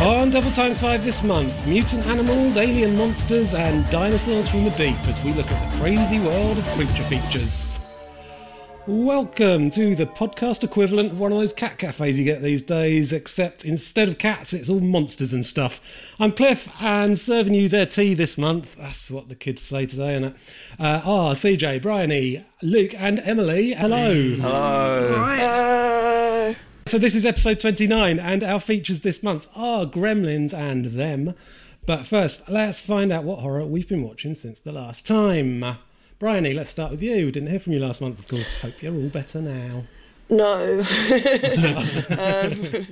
On Double Times 5 this month, mutant animals, alien monsters, and dinosaurs from the deep as we look at the crazy world of creature features. Welcome to the podcast equivalent of one of those cat cafes you get these days, except instead of cats, it's all monsters and stuff. I'm Cliff, and serving you their tea this month. That's what the kids say today, isn't it? Uh, are CJ, Bryony, Luke, and Emily. Hello. Hello. So this is episode 29, and our features this month are Gremlins and Them. But first, let's find out what horror we've been watching since the last time. Bryony, let's start with you. Didn't hear from you last month, of course. Hope you're all better now. No. um,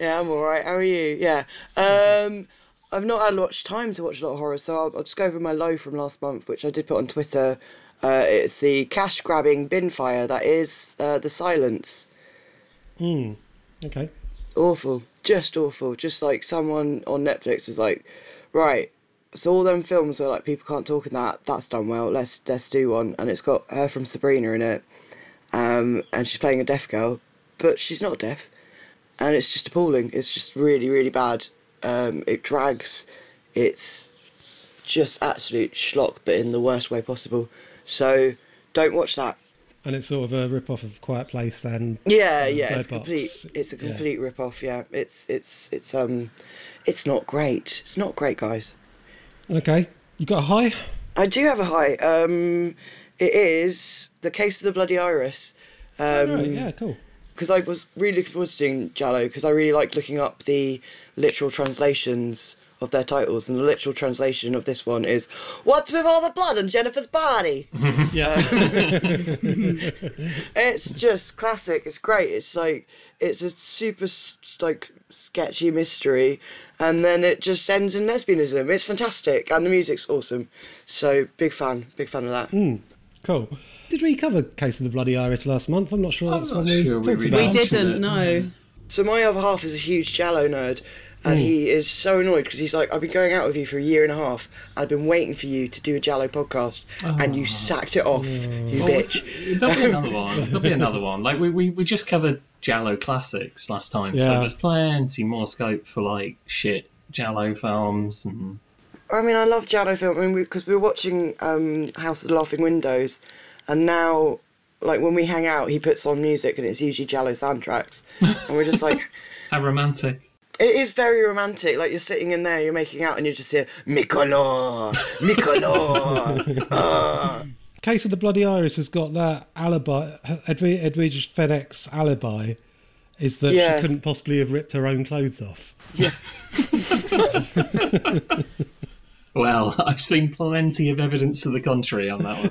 yeah, I'm all right. How are you? Yeah. Um, I've not had much time to watch a lot of horror, so I'll, I'll just go over my low from last month, which I did put on Twitter. Uh, it's the cash grabbing bin fire that is uh, The Silence. Hmm. Okay. Awful. Just awful. Just like someone on Netflix was like, right, so all them films where like people can't talk and that, that's done well. Let's let's do one. And it's got her from Sabrina in it. Um, and she's playing a deaf girl, but she's not deaf. And it's just appalling. It's just really, really bad. Um, it drags. It's just absolute schlock, but in the worst way possible. So don't watch that. And it's sort of a rip off of Quiet Place and Yeah, uh, yeah, it's complete. It's a Yeah. complete rip off. Yeah, it's it's it's um, it's not great. It's not great, guys. Okay. You got a high? I do have a high. Um, it is the case of the bloody iris. Oh, right, Um, yeah, cool. because I was really looking forward to doing Giallo because I really like looking up the literal translations of their titles, and the literal translation of this one is "What's with all the blood on Jennifer's body?" Yeah. it's just classic. It's great. It's like it's a super like sketchy mystery, and then it just ends in lesbianism. It's fantastic, and the music's awesome. So big fan, big fan of that. Hmm. cool. Did we cover Case of the Bloody Iris last month? I'm not sure I'm that's not one we sure we talked really about. We didn't it. know. So my other half is a huge Giallo nerd, and he is so annoyed because he's like, "I've been going out with you for a year and a half. I've been waiting for you to do a Giallo podcast, and you sacked it off, you Well, bitch." There'll be another one. There'll be another one. Like we, we, we just covered Giallo classics last time, so there's plenty more scope for like shit Giallo films and I mean, I love Giallo film. I mean, because we, were watching um, House of the Laughing Windows, and now, like when we hang out, he puts on music, and it's usually Giallo soundtracks, and we're just like. how romantic. It is very romantic. Like you're sitting in there, you're making out, and you just hear Mikolo, Mikolo. ah. Case of the Bloody Iris has got that alibi. Edwige, Edwige Fenech's alibi is that Yeah. she couldn't possibly have ripped her own clothes off. Yeah. Well, I've seen plenty of evidence to the contrary on that one.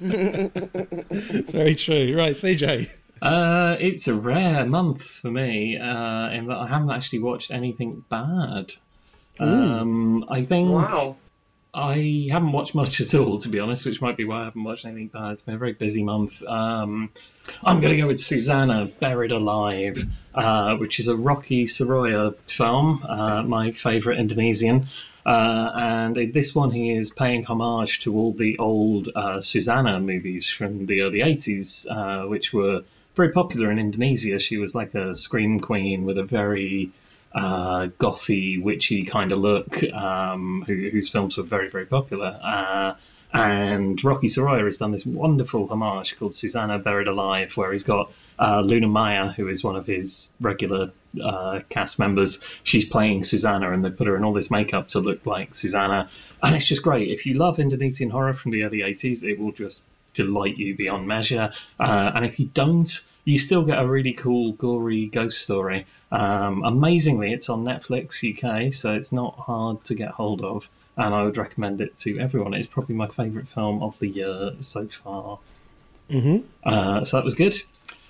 It's very true. Right, CJ. Uh, it's a rare month for me uh, in that I haven't actually watched anything bad. Um, I think Wow. I haven't watched much at all, to be honest, which might be why I haven't watched anything bad. It's been a very busy month. Um, I'm going to go with Suzzanna, Buried Alive, uh, which is a Rocky Soraya film, uh, my favourite Indonesian. Uh, and in this one, he is paying homage to all the old uh, Suzzanna movies from the early 80s, uh, which were very popular in Indonesia. She was like a scream queen with a very uh, gothy, witchy kind of look, um, who, whose films were very, very popular. Uh, and Rocky Soraya has done this wonderful homage called Suzzanna Buried Alive, where he's got uh, Luna Maya, who is one of his regular uh, cast members. She's playing Suzzanna, and they put her in all this makeup to look like Suzzanna. And it's just great. If you love Indonesian horror from the early 80s, it will just delight you beyond measure. Uh, and if you don't, you still get a really cool, gory ghost story. Um, amazingly, it's on Netflix UK, so it's not hard to get hold of. And I would recommend it to everyone. It's probably my favourite film of the year so far. Mm-hmm. Uh, so that was good.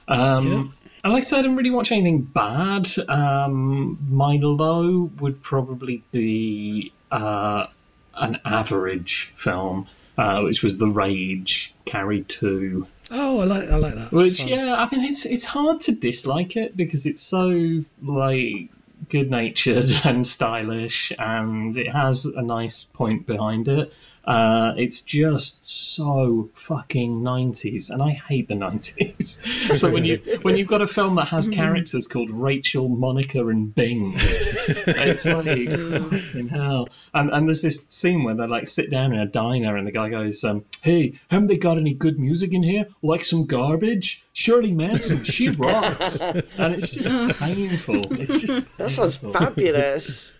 Um, Yeah. And like I said, I didn't really watch anything bad. Um, my low would probably be uh, an average film, uh, which was The Rage, Carrie 2. Oh, I like I like that. Which, Fun. yeah, I mean, it's it's hard to dislike it because it's so like good natured and stylish, and it has a nice point behind it. Uh, it's just so fucking nineties, and I hate the nineties. so when you when you've got a film that has characters called Rachel, Monica, and Bing, it's like fucking hell. And, and there's this scene where they like sit down in a diner, and the guy goes, um, "Hey, haven't they got any good music in here? Like some garbage? Shirley Manson, she rocks." And it's just painful. It's just That sounds fabulous.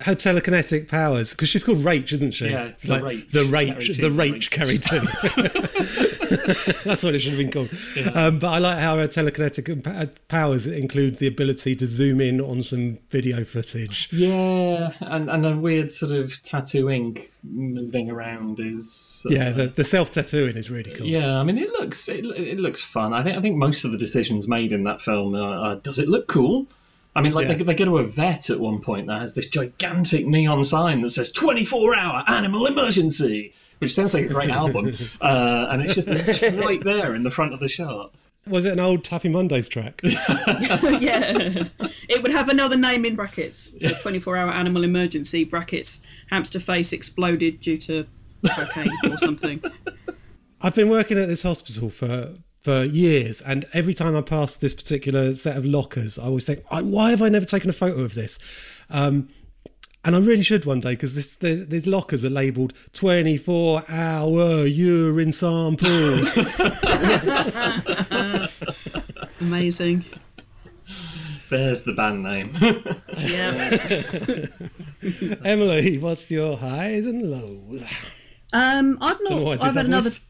Her telekinetic powers, because she's called Rach, isn't she? Yeah, It's the like Rach. the Rach, the Rach Carrie Two. That's what it should have been called. Um, but I like how her telekinetic powers include the ability to zoom in on some video footage. Yeah, and, and a weird sort of tattoo ink moving around is. uh, Yeah, the, the self tattooing is really cool. Yeah, I mean, it looks it, it looks fun. I think I think most of the decisions made in that film are, are does it look cool? I mean, like Yeah. they, they go to a vet at one point that has this gigantic neon sign that says "24 hour animal emergency," which sounds like a great album, uh, and it's just it's right there in the front of the shot. Was it an old Happy Mondays track? yeah. It would have another name in brackets. So 24 hour animal emergency, brackets, hamster face exploded due to cocaine or something. I've been working at this hospital for for years, and every time I pass this particular set of lockers, I always think, "Why have I never taken a photo of this?" Um, and I really should one day because this the, these lockers are labelled 24 hour urine samples. Amazing. There's the band name. Yeah. Emily, what's your highs and lows? Um, I've Don't know not. why I did I've had another. voice.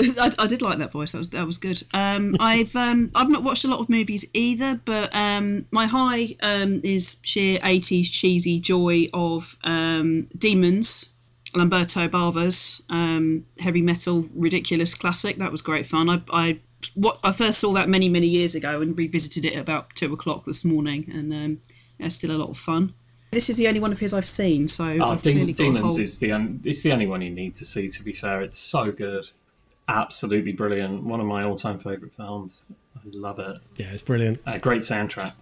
I, I did like that voice. That was that was good. Um, I've um, I've not watched a lot of movies either, but um, my high um, is sheer '80s cheesy joy of um, Demons, Lamberto Bava's um, heavy metal ridiculous classic. That was great fun. I I what I first saw that many many years ago and revisited it about two o'clock this morning, and um, yeah, still a lot of fun. This is the only one of his I've seen, so Oh, I've Dem- clearly got a Demons whole... is the un- it's the only one you need to see. To be fair, it's so good, absolutely brilliant. One of my all-time favorite films. I love it. Yeah, it's brilliant. A great soundtrack.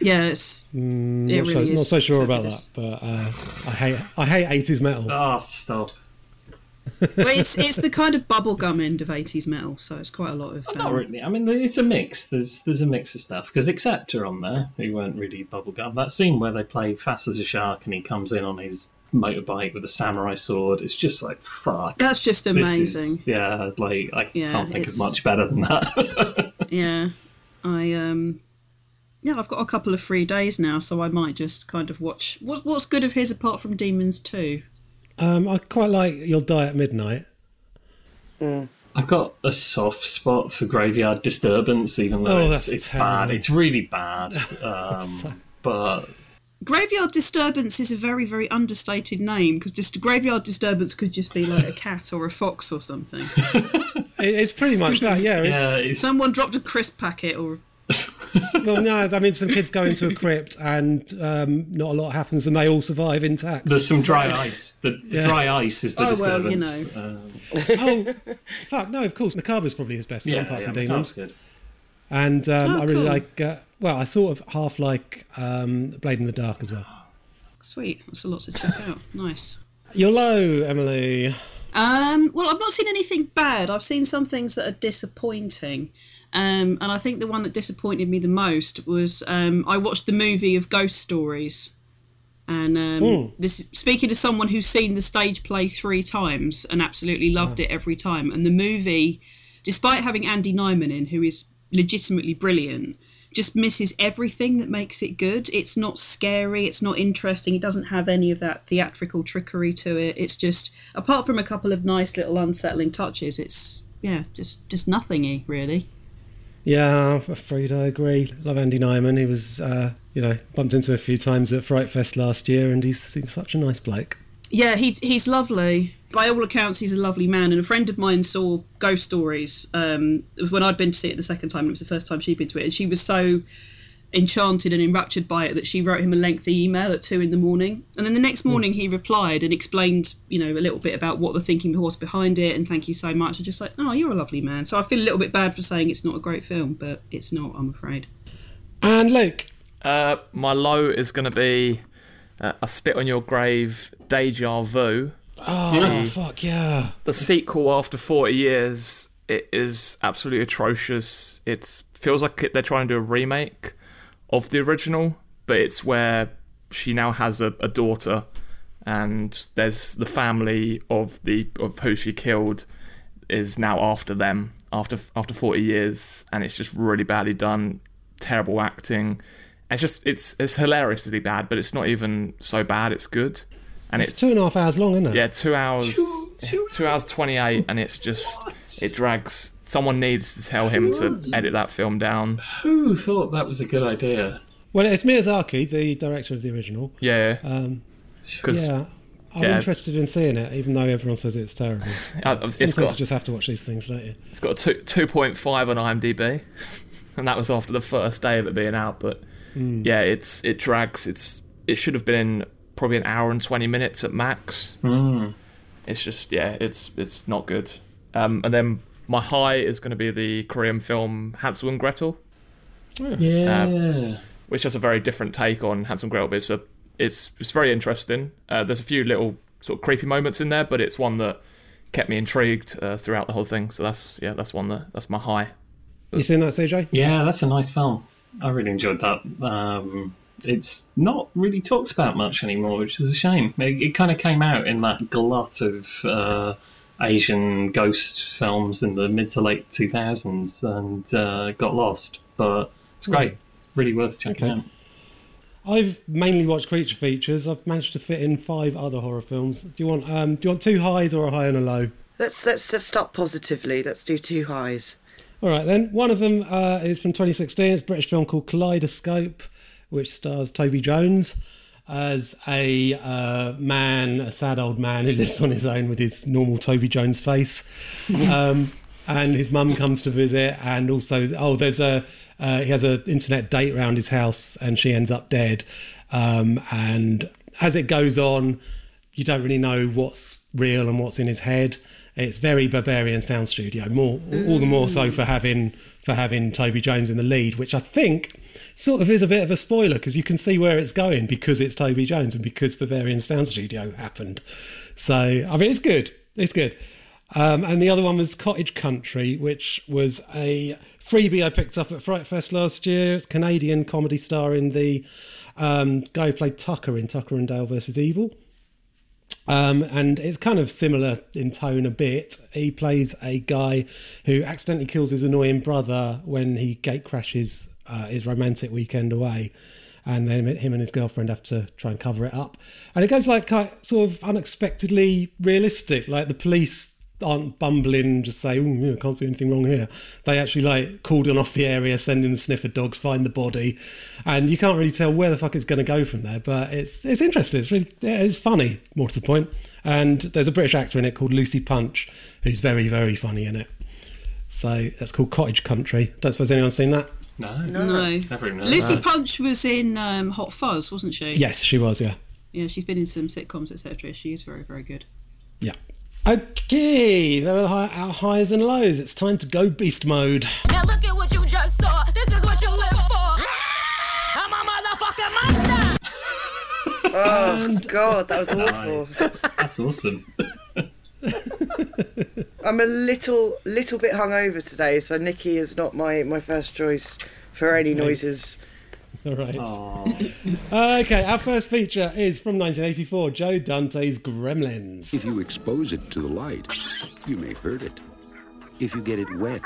Yeah, it's it Not, really so, is not so sure about that, but uh, I hate I hate 80s metal. Oh, stop! well, it's it's the kind of bubblegum end of 80s metal, so it's quite a lot of. Not Um, really. I mean, it's a mix. There's there's a mix of stuff because Accept are on there, who weren't really bubblegum. That scene where they play Fast as a Shark and he comes in on his motorbike with a samurai sword. It's just like fuck. That's just amazing. is- yeah, like I Yeah, can't think of much better than that. Yeah, I um, yeah, I've got a couple of free days now, so I might just kind of watch. What, what's good of his apart from Demons Two? Um, I quite like You'll Die at Midnight. I've got a soft spot for Graveyard Disturbance, even though Oh, it's, that's it's terrible. bad. It's really bad. Um, but Graveyard Disturbance is a very very understated name because just Graveyard Disturbance could just be like a cat or a fox or something. It's pretty much that, yeah. Yeah, it's, Someone dropped a crisp packet or Well, no, I mean, some kids go into a crypt and um, not a lot happens and they all survive intact. there's some dry ice. The Yeah. dry ice is the Oh, well, you disturbance. know. Um, oh, fuck, no, of course. Macabre's probably his best film, yeah, apart yeah, from that's Demons. good. And um, Oh, I really cool. like, uh, well, I sort of half like um, Blade in the Dark as well. sweet. That's a lot to check out. Nice. You're low, Emily. Um, well, I've not seen anything bad. I've seen some things that are disappointing. Um, and I think the one that disappointed me the most was um, I watched the movie of Ghost Stories. And um, this speaking to someone who's seen the stage play three times and absolutely loved it every time. And the movie, despite having Andy Nyman in, who is legitimately brilliant, just misses everything that makes it good. It's not scary, it's not interesting, it doesn't have any of that theatrical trickery to it. It's just apart from a couple of nice little unsettling touches, it's yeah, just just nothingy really. Yeah, I'm afraid I agree. Love Andy Nyman. He was, uh, you know, bumped into a few times at Fright Fest last year and he's, he's such a nice bloke. Yeah, he's he's lovely. By all accounts, he's a lovely man. And a friend of mine saw Ghost Stories. Um, when I'd been to see it the second time. and It was the first time she'd been to it, and she was so enchanted and enraptured by it that she wrote him a lengthy email at two in the morning. And then the next morning, he replied and explained, you know, a little bit about what the thinking was behind it. And thank you so much. And just like, oh, you're a lovely man. So I feel a little bit bad for saying it's not a great film, but it's not. I'm afraid. And Luke. Uh, my low is going to be uh, a spit on your grave, deja vu. Oh fuck yeah! the sequel after 40 years it is absolutely atrocious it feels like they're trying to do a remake of the original but it's where she now has a, a daughter and there's the family of the of who she killed is now after them after after 40 years and it's just really badly done terrible acting it's just it's it's hilariously bad but it's not even so bad it's good and It's it's two and a half hours long, isn't it? yeah, two hours, Two- two, two hours twenty eight, and it's just What? it drags. Someone needs to tell him to edit that film down. Who thought that was a good idea? Well, it's Meir Zarchi, the director of the original. Yeah, Um, 'cause yeah, I'm yeah. interested in seeing it, even though everyone says it's terrible. uh, it's Sometimes you just have to watch these things, don't you? it's got a two two point five on IMDb, and that was after the first day of it being out. But Hmm. yeah, it's it drags. It's it should have been probably an hour and twenty minutes at max. Hmm. It's just yeah, it's it's not good. Um, and then my high is going to be the Korean film Hansel and Gretel. Yeah. which has a very different take on Hansel and Gretel. But it's a, it's it's very interesting. Uh, there's a few little sort of creepy moments in there, but it's one that kept me intrigued uh, throughout the whole thing. So that's yeah, that's one that that's my high. You seen that, CJ? Yeah, that's a nice film. I really enjoyed that. Um, it's not really talked about much anymore, which is a shame. It, it kind of came out in that glut of uh, Asian ghost films in the mid to late 2000s and uh, got lost. But it's great. It's really worth checking Okay. out. I've mainly watched creature features. I've managed to fit in five other horror films. Do you want um, do you want two highs or a high and a low? Let's let's just start positively. Let's do two highs. All right then. One of them uh, is from 2016. It's a British film called Kaleidoscope, which stars Toby Jones as a uh, man, a sad old man who lives on his own with his normal Toby Jones face. Um, and his mum comes to visit, and also oh, there's a uh, he has an internet date around his house, and she ends up dead. Um, and as it goes on, you don't really know what's real and what's in his head. It's very Berberian Sound Studio, more all the more so for having for having Toby Jones in the lead, which I think sort of is a bit of a spoiler because you can see where it's going because it's Toby Jones and because Berberian Sound Studio happened. So I mean, it's good. It's good. Um, and the other one was Cottage Country, which was a freebie I picked up at Fright Fest last year. It's Canadian comedy star in the um, guy who played Tucker in Tucker and Dale versus Evil. Um, and it's kind of similar in tone a bit. He plays a guy who accidentally kills his annoying brother when he gate crashes uh, his romantic weekend away. And then him and his girlfriend have to try and cover it up. And it goes like sort of unexpectedly realistic. Like the police aren't bumbling, just say, oh, yeah, can't see anything wrong here. They actually like cordon off the area, send in the sniffer dogs, find the body, and you can't really tell where the fuck it's going to go from there. But it's it's interesting. It's really yeah, it's funny, more to the point. And there's a British actor in it called Lucy Punch, who's very very funny in it. So that's called Cottage Country. Don't suppose anyone's seen that? No. No. Never even heard Lucy that. Punch was in um, Hot Fuzz, wasn't she? Yes, she was. Yeah, Yeah, she's been in some sitcoms, etc. She is very, very good. yeah. Okay, there are our highs and lows. It's time to go beast mode. Now look at what you just saw. This is what you live for. I'm a motherfucking monster. Oh God, that was awful. Nice. That's awesome. I'm a little little bit hungover today, so Nikki is not my my first choice for any noises. All right. Aw. Uh, okay, our first feature is from 1984, Joe Dante's Gremlins. If you expose it to the light, you may hurt it. If you get it wet,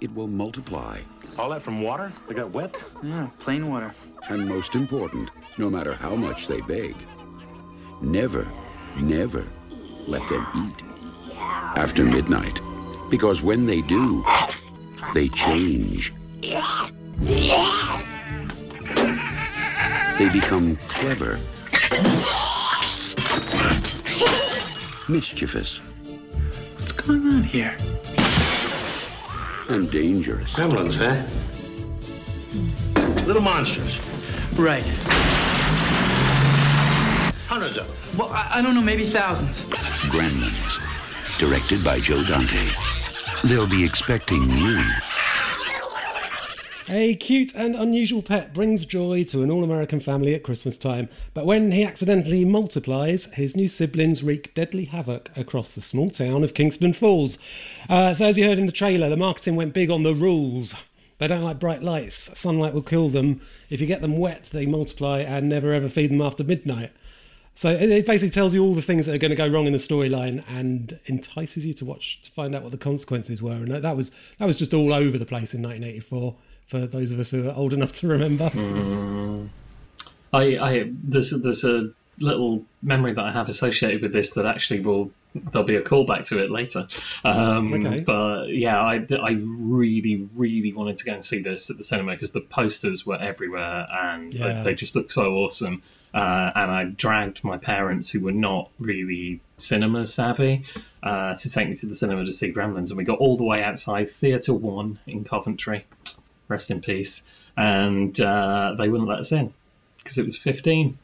it will multiply. All that from water? They got wet? Yeah, plain water. And most important, no matter how much they beg, never, never let them eat after midnight. Because when they do, they change. They become clever, mischievous, What's going on here? and dangerous. Gremlins, huh? Little monsters. Right. Hundreds of them. Well, I, I don't know, maybe thousands. Gremlins, directed by Joe Dante. They'll be expecting you A cute and unusual pet brings joy to an all American family at Christmas time, but when he accidentally multiplies, his new siblings wreak deadly havoc across the small town of Kingston Falls. Uh, so, as you heard in the trailer, the marketing went big on the rules. They don't like bright lights, sunlight will kill them. If you get them wet, they multiply and never ever feed them after midnight. So it basically tells you all the things that are going to go wrong in the storyline and entices you to watch to find out what the consequences were. And that- was that was just all over the place in 1984 for those of us who are old enough to remember. I, I there's there's a little memory that I have associated with this that actually will there'll be a callback to it later. Um, Okay. But yeah, I I really really wanted to go and see this at the cinema because the posters were everywhere and they- they, just looked so awesome. Uh, and I dragged my parents, who were not really cinema savvy, uh, to take me to the cinema to see Gremlins, and we got all the way outside Theatre One in Coventry. Rest in peace. And uh, they wouldn't let us in because it was 15.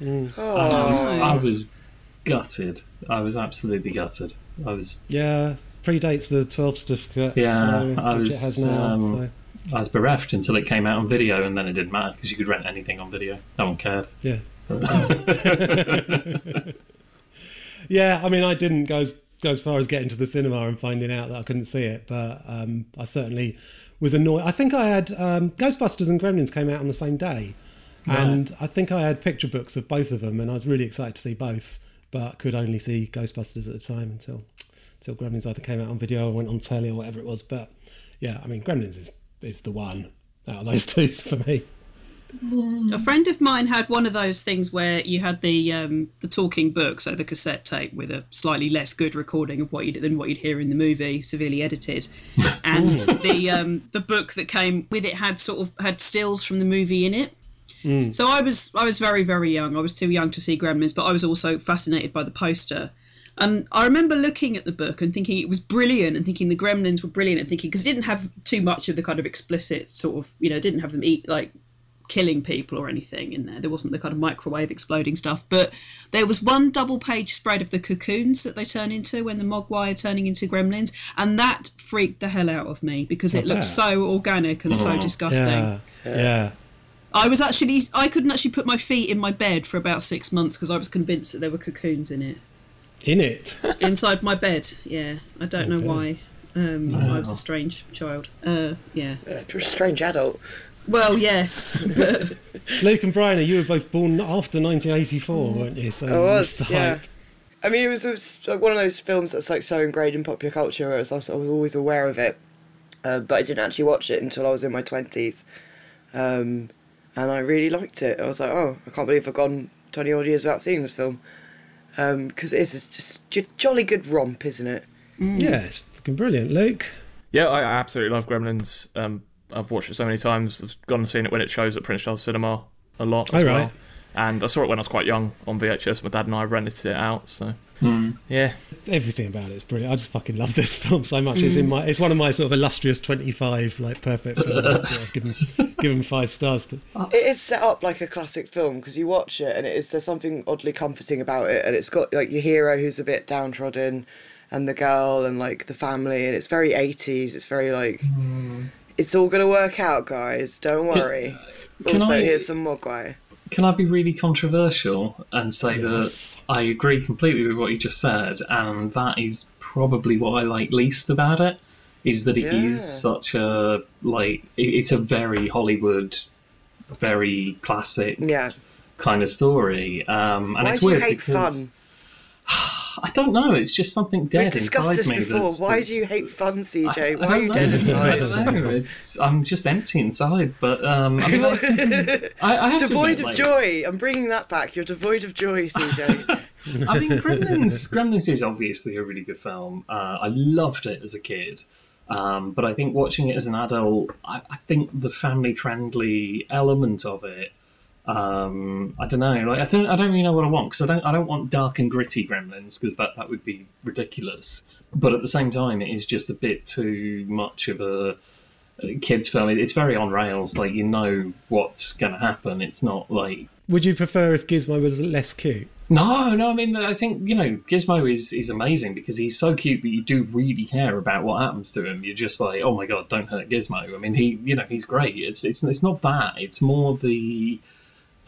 I was, Oh, I was gutted. I was absolutely gutted. I was Yeah, predates the 12 certificate. Yeah, so, I which was, it has now. um, so, I was bereft until it came out on video, and then it didn't matter because you could rent anything on video. No one cared. yeah. yeah, I mean, I didn't go as, go as far as getting to the cinema and finding out that I couldn't see it, but um, I certainly was annoyed. I think I had um, Ghostbusters and Gremlins came out on the same day, and I think I had picture books of both of them, and I was really excited to see both, but could only see Ghostbusters at the time until until Gremlins either came out on video or went on telly or whatever it was. But yeah, I mean, Gremlins is is the one out of those two for me. A friend of mine had one of those things where you had the um, the talking book, so the cassette tape with a slightly less good recording of what you than what you'd hear in the movie, severely edited, and the um, the book that came with it had sort of had stills from the movie in it. So I was I was very very young. I was too young to see Gremlins, but I was also fascinated by the poster. And I remember looking at the book and thinking it was brilliant, and thinking the Gremlins were brilliant, and thinking because it didn't have too much of the kind of explicit sort of you know didn't have them eat like killing people or anything in there. There wasn't the kind of microwave exploding stuff, but there was one double page spread of the cocoons that they turn into when the Mogwai are turning into gremlins, and that freaked the hell out of me because it looked so organic and so disgusting. Yeah, yeah. I was actually I couldn't actually put my feet in my bed for about six months because I was convinced that there were cocoons in it In it. inside my bed. Yeah, I don't know why. Um, I was a strange child. Uh, yeah. You're a strange adult. Well, yes, but Luke and Brian, you were both born after 1984, weren't you? So I was, the yeah. hype. I mean, it was, it was like one of those films that's like so ingrained in popular culture, whereas I was, I was always aware of it, uh, but I didn't actually watch it until I was in my twenties, um, and I really liked it. I was like, oh, I can't believe I've gone twenty odd years without seeing this film, because it is just a jolly good romp, isn't it? Yeah, it's fucking brilliant. Luke? Yeah, I I absolutely love Gremlins. Um, I've watched it so many times. I've gone and seen it when it shows at Prince Charles Cinema a lot. Oh, right. well. And I saw it when I was quite young on VHS. My dad and I rented it out. So Hmm. yeah, Everything about it is brilliant. I just fucking love this film so much. It's in my. It's one of my sort of illustrious 25 like perfect films. that I've given given five stars to. It is set up like a classic film because you watch it and it is there's something oddly comforting about it, and it's got like your hero who's a bit downtrodden, and the girl and like the family, and it's very 80s. It's very like it's all gonna work out, guys. Don't worry. can also, I- here's some Mogwai. Can I be really controversial and say Yes. that I agree completely with what you just said, and that is probably what I like least about it, is that it is Yeah. such a like it's a very Hollywood, very classic Yeah. kind of story, um, and Why it's do you weird hate because I don't know, it's just something We've dead discussed inside this me. before. that's- Why that's- do you hate fun, CJ? I- I Why are don't you know. dead I inside? don't know. It's I'm just empty inside, but um, I mean, I, I, I have to devoid admit, of like, joy. I'm bringing that back. You're devoid of joy, CJ. I mean, Gremlins. Gremlins is obviously a really good film. Uh, I loved it as a kid, um, but I think watching it as an adult, I, I think the family-friendly element of it. Um, I don't know. Like, I don't. I don't really know what I want because I don't. I don't want dark and gritty Gremlins because that that would be ridiculous. But at the same time, it is just a bit too much of a kids film. It's very on rails. Like you know what's going to happen. It's not like Would you prefer if Gizmo was less cute? no, no. I mean, I think you know Gizmo is is amazing because he's so cute, but you do really care about what happens to him. You're just like, oh my god, don't hurt Gizmo. I mean, he you know he's great. It's it's it's not that. It's more the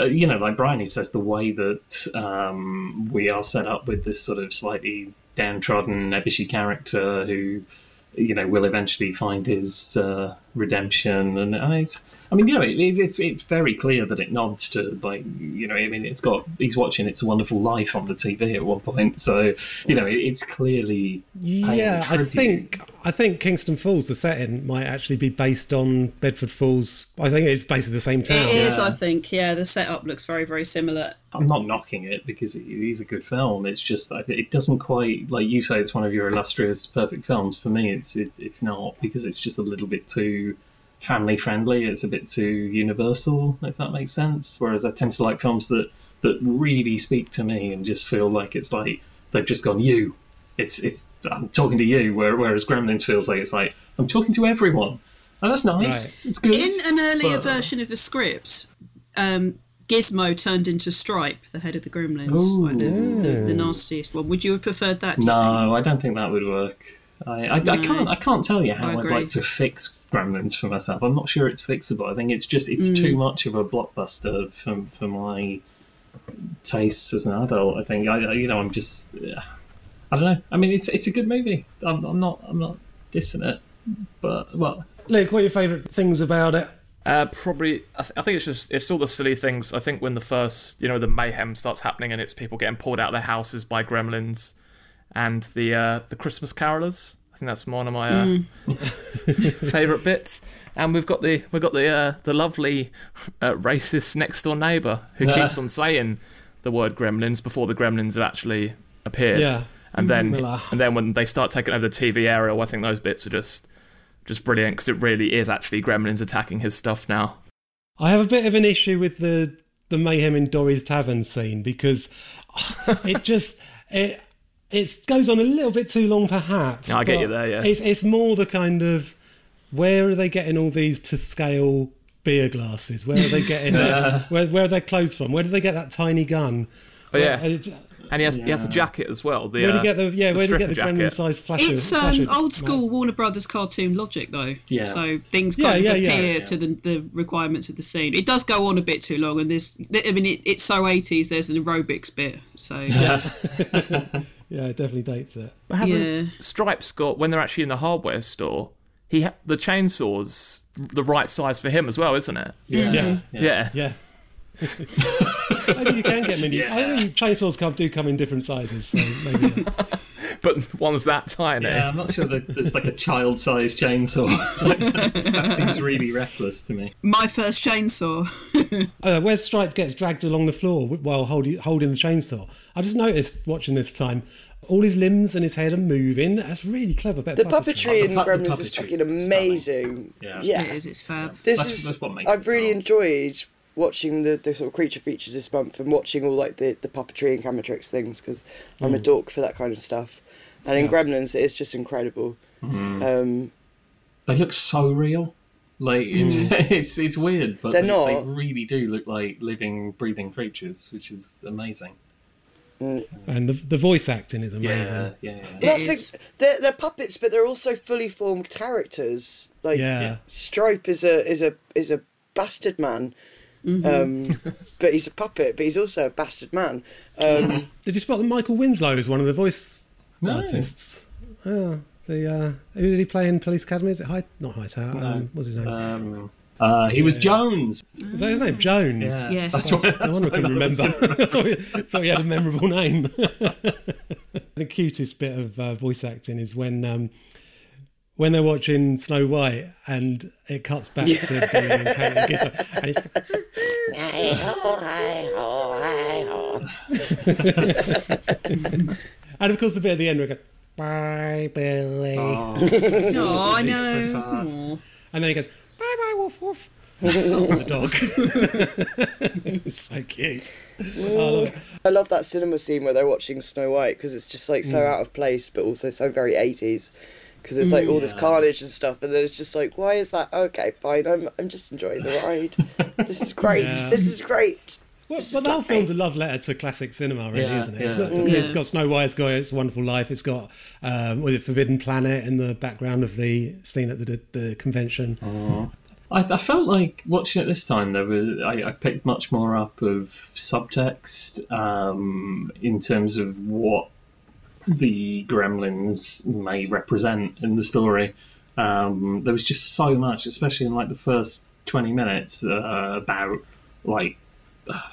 uh, you know, like Brian, he says the way that um, we are set up with this sort of slightly downtrodden, nebbishy character who, you know, will eventually find his uh, redemption, and, and it's. I mean, you know, it, it's it's very clear that it nods to like, you know, I mean, it's got he's watching It's a Wonderful Life on the TV at one point, so you know, it, it's clearly Yeah, I think I think Kingston Falls, the setting, might actually be based on Bedford Falls. I think it's basically the same town. It is, I think. Yeah, the setup looks very, very similar. I'm not knocking it because it is a good film. It's just that it doesn't quite like you say. It's one of your illustrious perfect films. For me, it's it's it's not because it's just a little bit too family friendly. It's a bit too universal, if that makes sense. Whereas I tend to like films that that really speak to me and just feel like it's like they've just gone you. It's it's I'm talking to you. Whereas Gremlins feels like it's like I'm talking to everyone. And that's nice. Right. It's good. In an earlier But- version of the script, um, Gizmo turned into Stripe, the head of the Gremlins, Ooh. like the, the, the nastiest one. Would you have preferred that? do think? No, I don't think that would work. I, I, I can't I can't tell you how I'd like to fix Gremlins for myself. I'm not sure it's fixable. I think it's just it's Mm. too much of a blockbuster for, for my tastes as an adult. I think I I- you know I'm just I don't know. I mean it's it's a good movie. I'm, I'm not I'm not dissing it, but well Luke, what are your favourite things about it? Uh, probably, I, th- I think it's just it's all the silly things. I think when the first, you know, the mayhem starts happening and it's people getting pulled out of their houses by gremlins, and the uh, the Christmas carolers. I think that's one of my uh, favorite bits. And we've got the we've got the uh, the lovely uh, racist next door neighbor who Yeah. keeps on saying the word gremlins before the gremlins have actually appeared. Yeah. And then Miller. and then when they start taking over the TV aerial, I think those bits are just just brilliant because it really is actually gremlins attacking his stuff now. I have a bit of an issue with the the mayhem in Dorry's tavern scene because it just it it goes on a little bit too long, perhaps. Yeah, I get you there, yeah. it's it's more the kind of where are they getting all these to scale beer glasses? Where are they getting their, where where are their clothes from? Where do they get that tiny gun? Oh yeah, Where- and and he has he has a jacket as well. The, Where do uh, you get the yeah? Where do you get the gremlin jacket. sized flash? It's um, old school Warner Brothers cartoon logic, though. Yeah. So things kind yeah, of yeah. appear Yeah. to the, the requirements of the scene. It does go on a bit too long, and there's, I mean, it, it's so 80s. There's an aerobics bit, so Yeah, it definitely dates it. But hasn't Yeah. Stripes got when they're actually in the hardware store? He ha- the chainsaw's the right size for him as well, isn't it? yeah Yeah. Yeah. Yeah. maybe you can get mini. I think chainsaws come, do come in different sizes, so maybe. Uh, But one's that tiny. Yeah, I'm not sure that there's like a child-sized chainsaw. that seems really reckless to me. my first chainsaw. Uh, where Stripe gets dragged along the floor while holding, holding the chainsaw. I just noticed watching this time, all his limbs and his head are moving. That's really clever. Bit The of puppetry in The pu- the Gremlins is puppetry fucking amazing. Yeah. yeah. It is. It's fab. This That's- is that's what makes I've the really film. enjoyed watching the, the sort of creature features this month and watching all like the, the puppetry and camera tricks things because I'm a dork for that kind of stuff. And in Mm. Yeah. Gremlins, it is just incredible. Mm-hmm. Um, They look so real. Like it's it's, it's weird, but They're they, not. they really do look like living, breathing creatures, which is amazing. And the, the voice acting is amazing. Yeah, yeah, yeah. well, I is. they're, they're puppets, but they're also fully formed characters. Like Yeah. Stripe is a is a is a bastard man, um, but he's a puppet, but he's also a bastard man. Um, Did you spot that Michael Winslow is one of the voice No. artists? Oh, the uh, who did he play in Police Academy? Is it High? Not Hightower. Um, what's his name? Um, uh, he was Jones. is that his name? Jones. Yeah. Yes. That's what, No wonder I couldn't remember. I thought he, thought he had a memorable name. the cutest bit of uh, voice acting is when um, when they're watching Snow White and it cuts back to Billy and Kate and Gizmo, and it's and of course the bit at the end where it goes, "Bye, Billy," Oh, Oh, I know. That's and then he goes, "Bye, bye, woof woof." After the dog. it's so cute. Oh, I love it. I love that cinema scene where they're watching Snow White because it's just like so mm. out of place, but also so very 80s. because it's like all this carnage and stuff, and then it's just like, why is that? Okay, fine, I'm I'm just enjoying the ride. this is great. Yeah. This is great. Well, but the whole film's a love letter to classic cinema, really, Yeah, isn't it? It's yeah. got, it's got Snow White, it's got It's a Wonderful Life, it's got um, was it Forbidden Planet in the background of the scene at the the convention. I, I felt like watching it this time. There was I, I picked much more up of subtext um, in terms of what the Gremlins may represent in the story. Um, there was just so much, especially in like the first twenty minutes, uh, about like,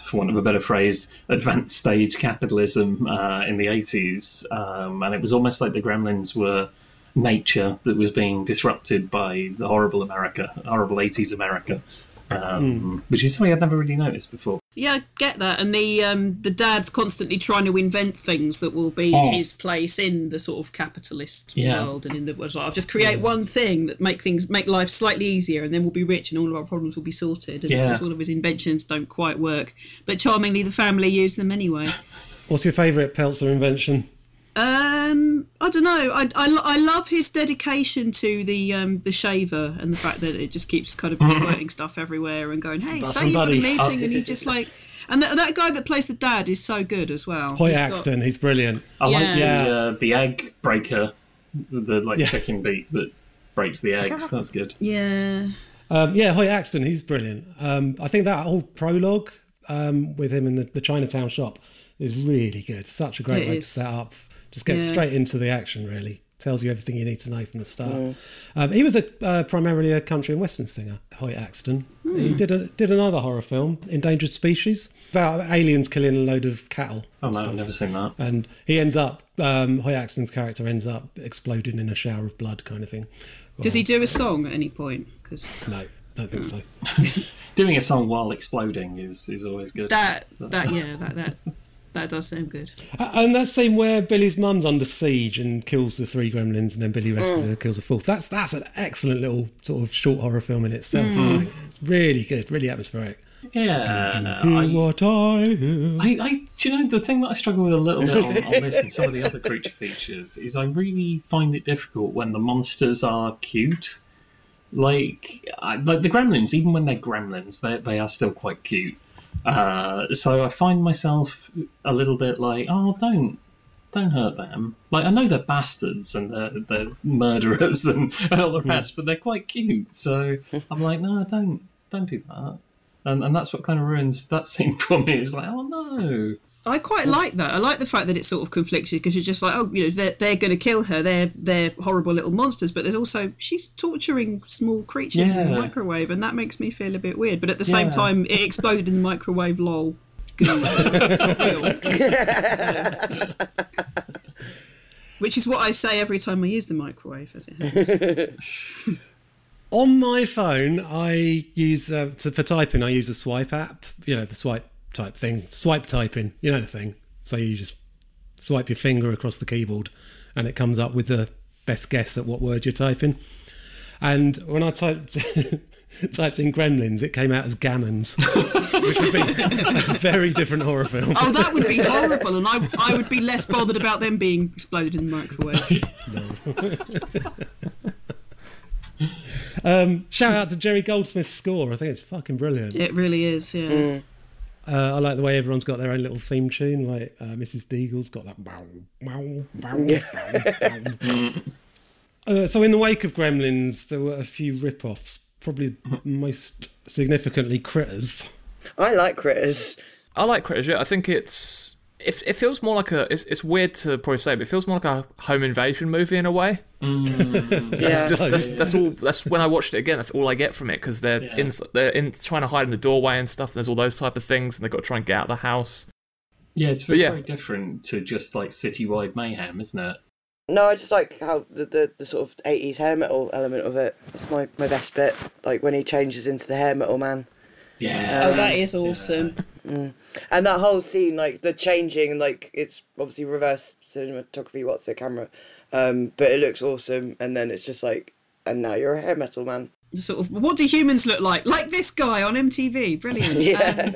for want of a better phrase, advanced stage capitalism uh, in the eighties, um, and it was almost like the Gremlins were nature that was being disrupted by the horrible America, horrible 80s America, um, which is something I'd never really noticed before. Yeah, I get that. And the um, the dad's constantly trying to invent things that will be Oh. his place in the sort of capitalist Yeah. world and in the world. Like, I'll just create one thing that make things make life slightly easier, and then we'll be rich, and all of our problems will be sorted. And Yeah. of course, all of his inventions don't quite work, but charmingly, the family use them anyway. What's your favourite Peltzer invention? Um, I don't know. I, I, I love his dedication to the um, the shaver and the fact that it just keeps kind of squirting stuff everywhere and going, "Hey, Bath say you've got a Buddy." meeting," and he just like, and that, that guy that plays the dad is so good as well. Hoyt He's got- Axton, he's brilliant. I like Yeah. the, Yeah. uh, the egg breaker, the like Yeah. chicken beat that breaks the eggs. That's good. Yeah, Um, yeah, Hoyt Axton, he's brilliant. Um, I think that whole prologue um, with him in the, the Chinatown shop is really good. Such a great It way is. to set up. Just get Yeah. straight into the action, really. Tells you everything you need to know from the start. Um, he was a uh, primarily a country and western singer, Hoyt Axton. He did a, did another horror film, Endangered Species, about aliens killing a load of cattle. Oh and no, I've never seen that. And he ends up, um, Hoyt Axton's character ends up exploding in a shower of blood, kind of thing. does he do a song at any point? Because No, don't think so. Doing a song while exploding is, is always good. that that yeah that that that does sound good. And that scene where Billy's mum's under siege and kills the three gremlins, and then Billy rescues mm. her, and kills a fourth. That's that's an excellent little sort of short horror film in itself. Mm. I think. It's really good, really atmospheric. yeah, Hear I, what I hear. I, I, do you know the thing that I struggle with a little bit on, on this and some of the other creature features is I really find it difficult when the monsters are cute. Like, I, like the gremlins, even when they're gremlins, they they are still quite cute. Uh, so I find myself a little bit like, oh, don't don't hurt them. Like I know they're bastards and they're, they're murderers and, and all the rest, but they're quite cute. So I'm like, no, don't don't do that. And, and that's what kind of ruins that scene for me. It's like, oh no. I quite like that. I like the fact that it's sort of conflicted because you're just like, oh, you know, they're, they're going to kill her. They're they're horrible little monsters, but there's also she's torturing small creatures in the microwave, and that makes me feel a bit weird. But at the same Yeah. time, it exploded in the microwave. Lol. Which is what I say every time I use the microwave, as it happens. On my phone, I use uh, to, for typing. I use a swipe app. You know the swipe type thing. Swipe typing. You know the thing. So you just swipe your finger across the keyboard, and it comes up with the best guess at what word you're typing. And when I typed typed in Gremlins, it came out as Gammons, which would be a very different horror film. Oh, that would be horrible, and I, I would be less bothered about them being exploded in the microwave. Um, shout out to Jerry Goldsmith's score. I think it's fucking brilliant. It really is, yeah. Uh, I like the way everyone's got their own little theme tune. Like uh, Mrs. Deagle's got that. Bow, bow, bow, bow, bow. Uh, so in the wake of Gremlins, there were a few rip-offs. Probably most significantly, Critters. I like critters. I like Critters. Yeah, I think it's it, it feels more like a. It's, it's weird to probably say, but it feels more like a home invasion movie in a way. Mm. That's Yeah. just that's, that's all. That's when I watched it again. That's all I get from it because they're Yeah. in they're in trying to hide in the doorway and stuff. And there's all those type of things, and they've got to try and get out of the house. Yeah, it's very, yeah. very different to just like citywide mayhem, isn't it? No, I just like how the, the, the sort of 80s hair metal element of it. That's my, my best bit. Like when he changes into the hair metal man. Yeah. Oh, that is awesome. And that whole scene, like the changing, like it's obviously reverse cinematography, what's the camera? Um, but it looks awesome. And then it's just like, and now you're a hair metal man. Sort of what do humans look like? Like this guy on MTV. Brilliant. Yeah. Um,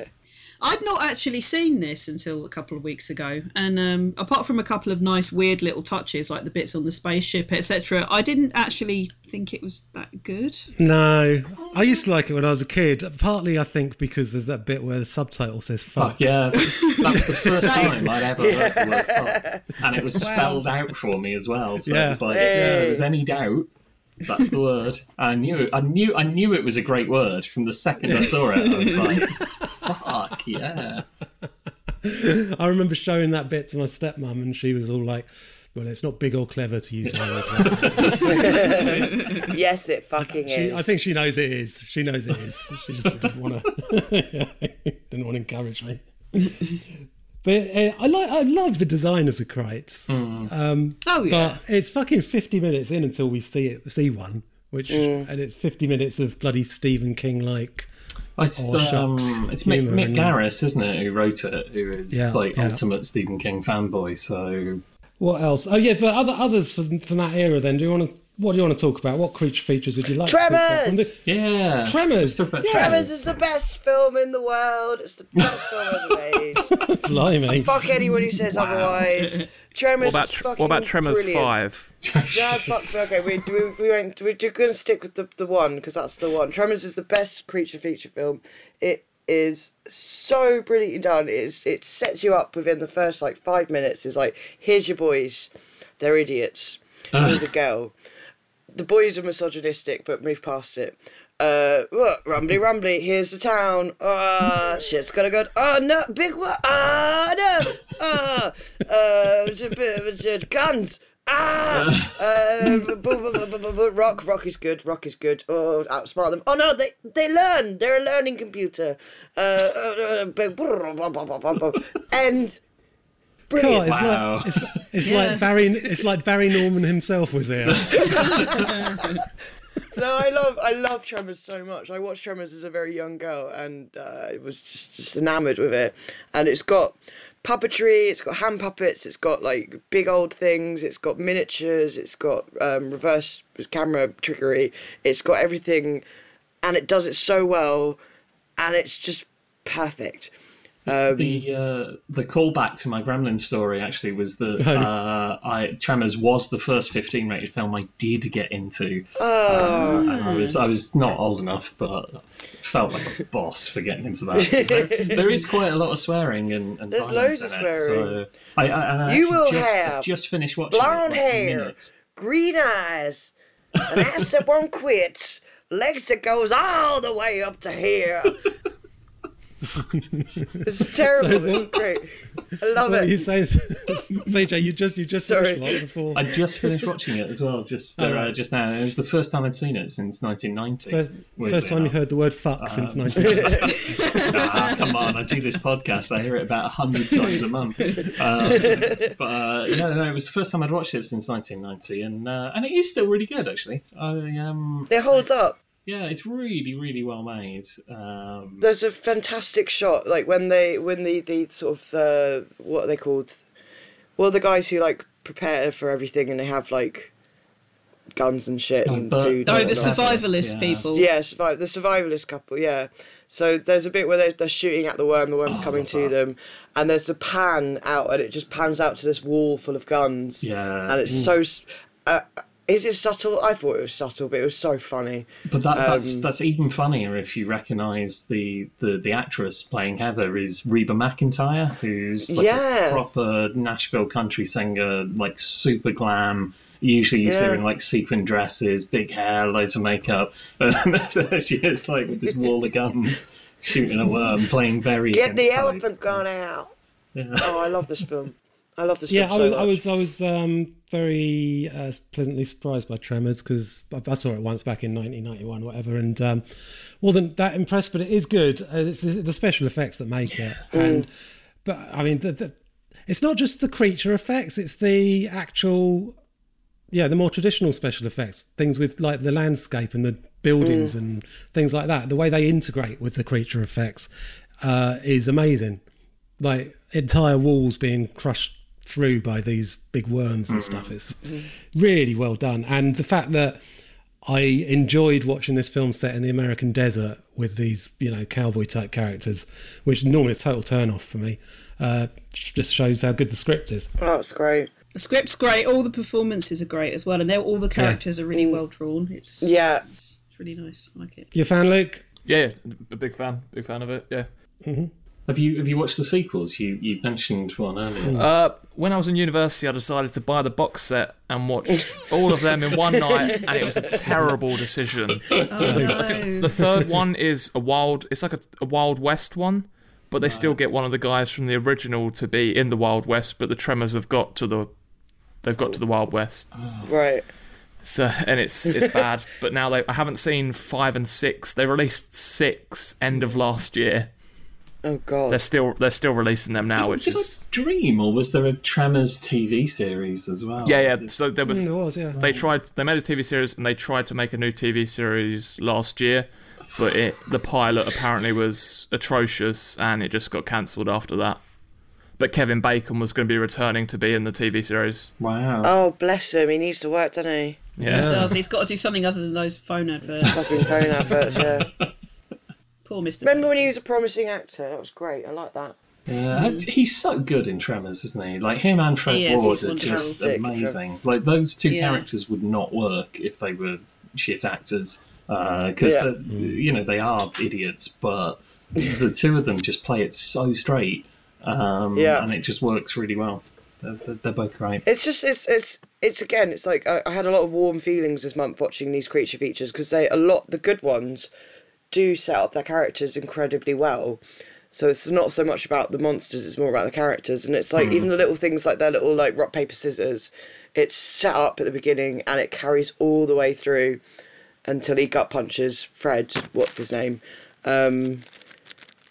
I'd not actually seen this until a couple of weeks ago, and um, apart from a couple of nice, weird little touches like the bits on the spaceship, etc., I didn't actually think it was that good. No, I used to like it when I was a kid. Partly, I think, because there's that bit where the subtitle says "fuck." Fuck yeah, that's, that was the first time I'd ever heard the word fuck. And it was spelled out for me as well. So Yeah. it was like, Hey. if there was any doubt, that's the word. I knew I knew I knew it was a great word from the second I saw it. I was like, fuck yeah. I remember showing that bit to my stepmom, and she was all like, "Well, it's not big or clever to use language." like that." Yes, it fucking she, is. I think she knows it is. She knows it is. She just didn't want to. didn't want to encourage me. But uh, I like. I love the design of the crates. Um, Oh yeah, But it's fucking fifty minutes in until we see it. See one, which Mm. and it's fifty minutes of bloody Stephen King like. It's, um, it's Mick, Mick and- Garris, isn't it, who wrote it? Who is Yeah, like yeah. ultimate Stephen King fanboy. So What else? Oh yeah, but other others from, from that era. Then do you want to? What do you want to talk about? What creature features would you like? to talk about? Tremors! the- yeah, Tremors. Let's talk about Yeah. Tremors is the best film in the world. It's the best film ever made. Blimey. Fuck anyone who says otherwise. Tremors What about is fucking what about Tremors brilliant. Five? Yeah, fuck. Okay, we we we won't. We're gonna stick with the the one because that's the one. Tremors is the best creature feature film. It is so brilliantly done. It's it sets you up within the first like five minutes. It's like here's your boys, they're idiots. Here's a girl. The boys are misogynistic, but move past it. Uh, what? Rumbly, rumbly. Here's the town. Ah, shit's gonna go. Oh no, big what? Ah, no. Ah, uh, it's a bit of a- guns. Ah, uh, rock, rock is good. Rock is good. Oh, outsmart them. Oh no, they they learn. They're a learning computer. Uh, uh, uh, big- and God, it's Wow. like it's, it's Yeah. like Barry. It's like Barry Norman himself was here. No, I love I love Tremors so much. I watched Tremors as a very young girl and uh, I was just just enamored with it. And it's got puppetry, it's got hand puppets, it's got like big old things, it's got miniatures, it's got um, reverse camera trickery, it's got everything, and it does it so well, and it's just perfect. Um, The uh, the callback to my Gremlin story actually was that Oh. uh, I Tremors was the first 15 rated film I did get into. oh, And I was I was not old enough, but felt like a boss for getting into that. There, there is quite a lot of swearing and, and There's loads in of it. swearing. So I, I, I You will just, have just finished watching it, blonde like, hair. minute. green eyes, an ass that won't quit, legs that goes all the way up to here. It's terrible. It's great. I love What are you it. saying, CJ? You just you just Sorry. finished what before? I just finished watching it as well, just uh, Oh, right. just now. It was the first time I'd seen it since 1990. First, weirdly first time you heard the word "fuck" since Um, 1990. ah, come on, I do this podcast. I hear it about a hundred times a month. Um, but uh, no, no, it was the first time I'd watched it since 1990, and uh, and it is still really good actually. I um, It holds up. Yeah, it's really, really well made. Um, There's a fantastic shot, like when they, when the, the sort of, uh, what are they called? Well, the guys who like prepare for everything and they have like guns and shit Oh, and but- food. oh, and the survivalist Yeah. people. Yeah, survive the survivalist couple. Yeah. So there's a bit where they're, they're shooting at the worm, the worm's Oh, coming to that. them, and there's a pan out, and it just pans out to this wall full of guns, yeah, and it's so. Uh, is it subtle? I thought it was subtle, but it was so funny. But that, that's Um, that's even funnier if you recognise the, the, the actress playing Heather is Reba McEntire, who's like Yeah. a proper Nashville country singer, like super glam. Usually you see her in like sequin dresses, big hair, loads of makeup. And there she is like with this wall of guns, shooting a worm, playing very. Get the type. elephant gun out. Yeah. Oh, I love this film. I love this yeah, I so was, I was, I was um, very uh, pleasantly surprised by Tremors because I, I saw it once back in 1991, whatever, and um, wasn't that impressed. But it is good. Uh, it's the, the special effects that make it, and but I mean, the, the, it's not just the creature effects; it's the actual, yeah, the more traditional special effects, things with like the landscape and the buildings and things like that. The way they integrate with the creature effects uh, is amazing like entire walls being crushed through by these big worms and stuff. Mm. is really well done, and the fact that I enjoyed watching this film set in the American desert with these, you know, cowboy type characters, which normally a total turn off for me. Uh, just shows how good the script is. Oh, it's great. The script's great. All the performances are great as well, and they're- all the characters are really mm. well drawn. It's Yeah. it's, it's really nice. I like it. You a fan, Luke? Yeah, yeah, a big fan, big fan of it. Yeah. Mm-hmm. Have you have you watched the sequels? You you mentioned one earlier. Uh, when I was in university, I decided to buy the box set and watch all of them in one night, and it was a terrible decision. no. The third one is a wild. It's like a, a Wild West one, but they still get one of the guys from the original to be in the Wild West. But the Tremors have got to the, they've got to the Wild West. Right. So and it's it's bad. But now they, I haven't seen five and six. They released six end of last year. Oh God. They're still they're still releasing them now, which Did is I dream, or was there a Tremors TV series as well? yeah yeah. So there was Mm, there was, yeah. they tried they made a TV series and they tried to make a new TV series last year, but it the pilot apparently was atrocious and it just got cancelled after that. But Kevin Bacon was going to be returning to be in the TV series. Wow. Oh, bless him. He needs to work, doesn't he? Yeah, He does. He's got to do something other than those phone adverts. Fucking phone adverts, yeah. Poor Mister. Remember when he was a promising actor? That was great. I like that. Yeah, it's- he's so good in Tremors, isn't he? Like him and Fred He Ward he's are just Dick, amazing. Like those two Yeah. characters would not work if they were shit actors, because Yeah. you know they are idiots, but the two of them just play it so straight, um, Yeah. and it just works really well. They're, they're, they're both great. It's just it's it's it's again it's like I, I had a lot of warm feelings this month watching these creature features because they a lot the good ones do set up their characters incredibly well. So it's not so much about the monsters; it's more about the characters, and it's like even the little things like their little like rock paper scissors. It's set up at the beginning and it carries all the way through until he gut punches Fred. What's his name? Um,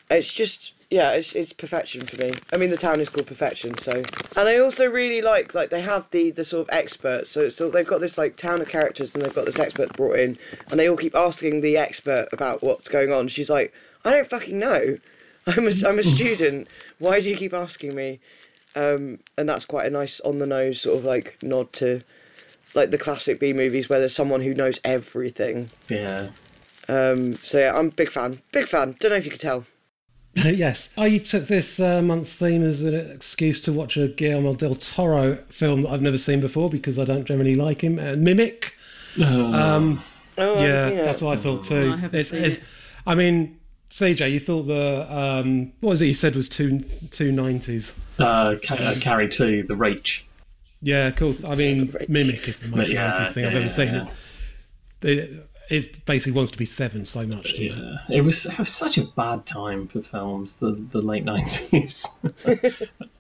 it's just yeah, it's it's perfection for me. I mean, the town is called Perfection, so and I also really like like they have the the sort of experts. So so they've got this like town of characters and they've got this expert brought in, and they all keep asking the expert about what's going on. She's like, I don't fucking know. I'm a, I'm a student. Why do you keep asking me? Um, and that's quite a nice on the nose sort of like nod to like the classic B movies where there's someone who knows everything. Yeah. Um, so yeah, I'm a big fan. Big fan. Don't know if you could tell. yes. I took this uh, month's theme as an excuse to watch a Guillermo del Toro film that I've never seen before because I don't generally like him. Uh, Mimic. Um, Oh, I yeah, that's what I thought too. I haven't seen it. I mean, CJ, you thought the um, what was it you said was two two nineties? Uh, ca- uh, carry two, the Reach. Yeah, of course. I mean, Mimic is the most Yeah, 90s thing I've yeah, ever seen. yeah. It's, it, it basically wants to be seven so much. doesn't it? Yeah, it was it was such a bad time for films, the the late nineties.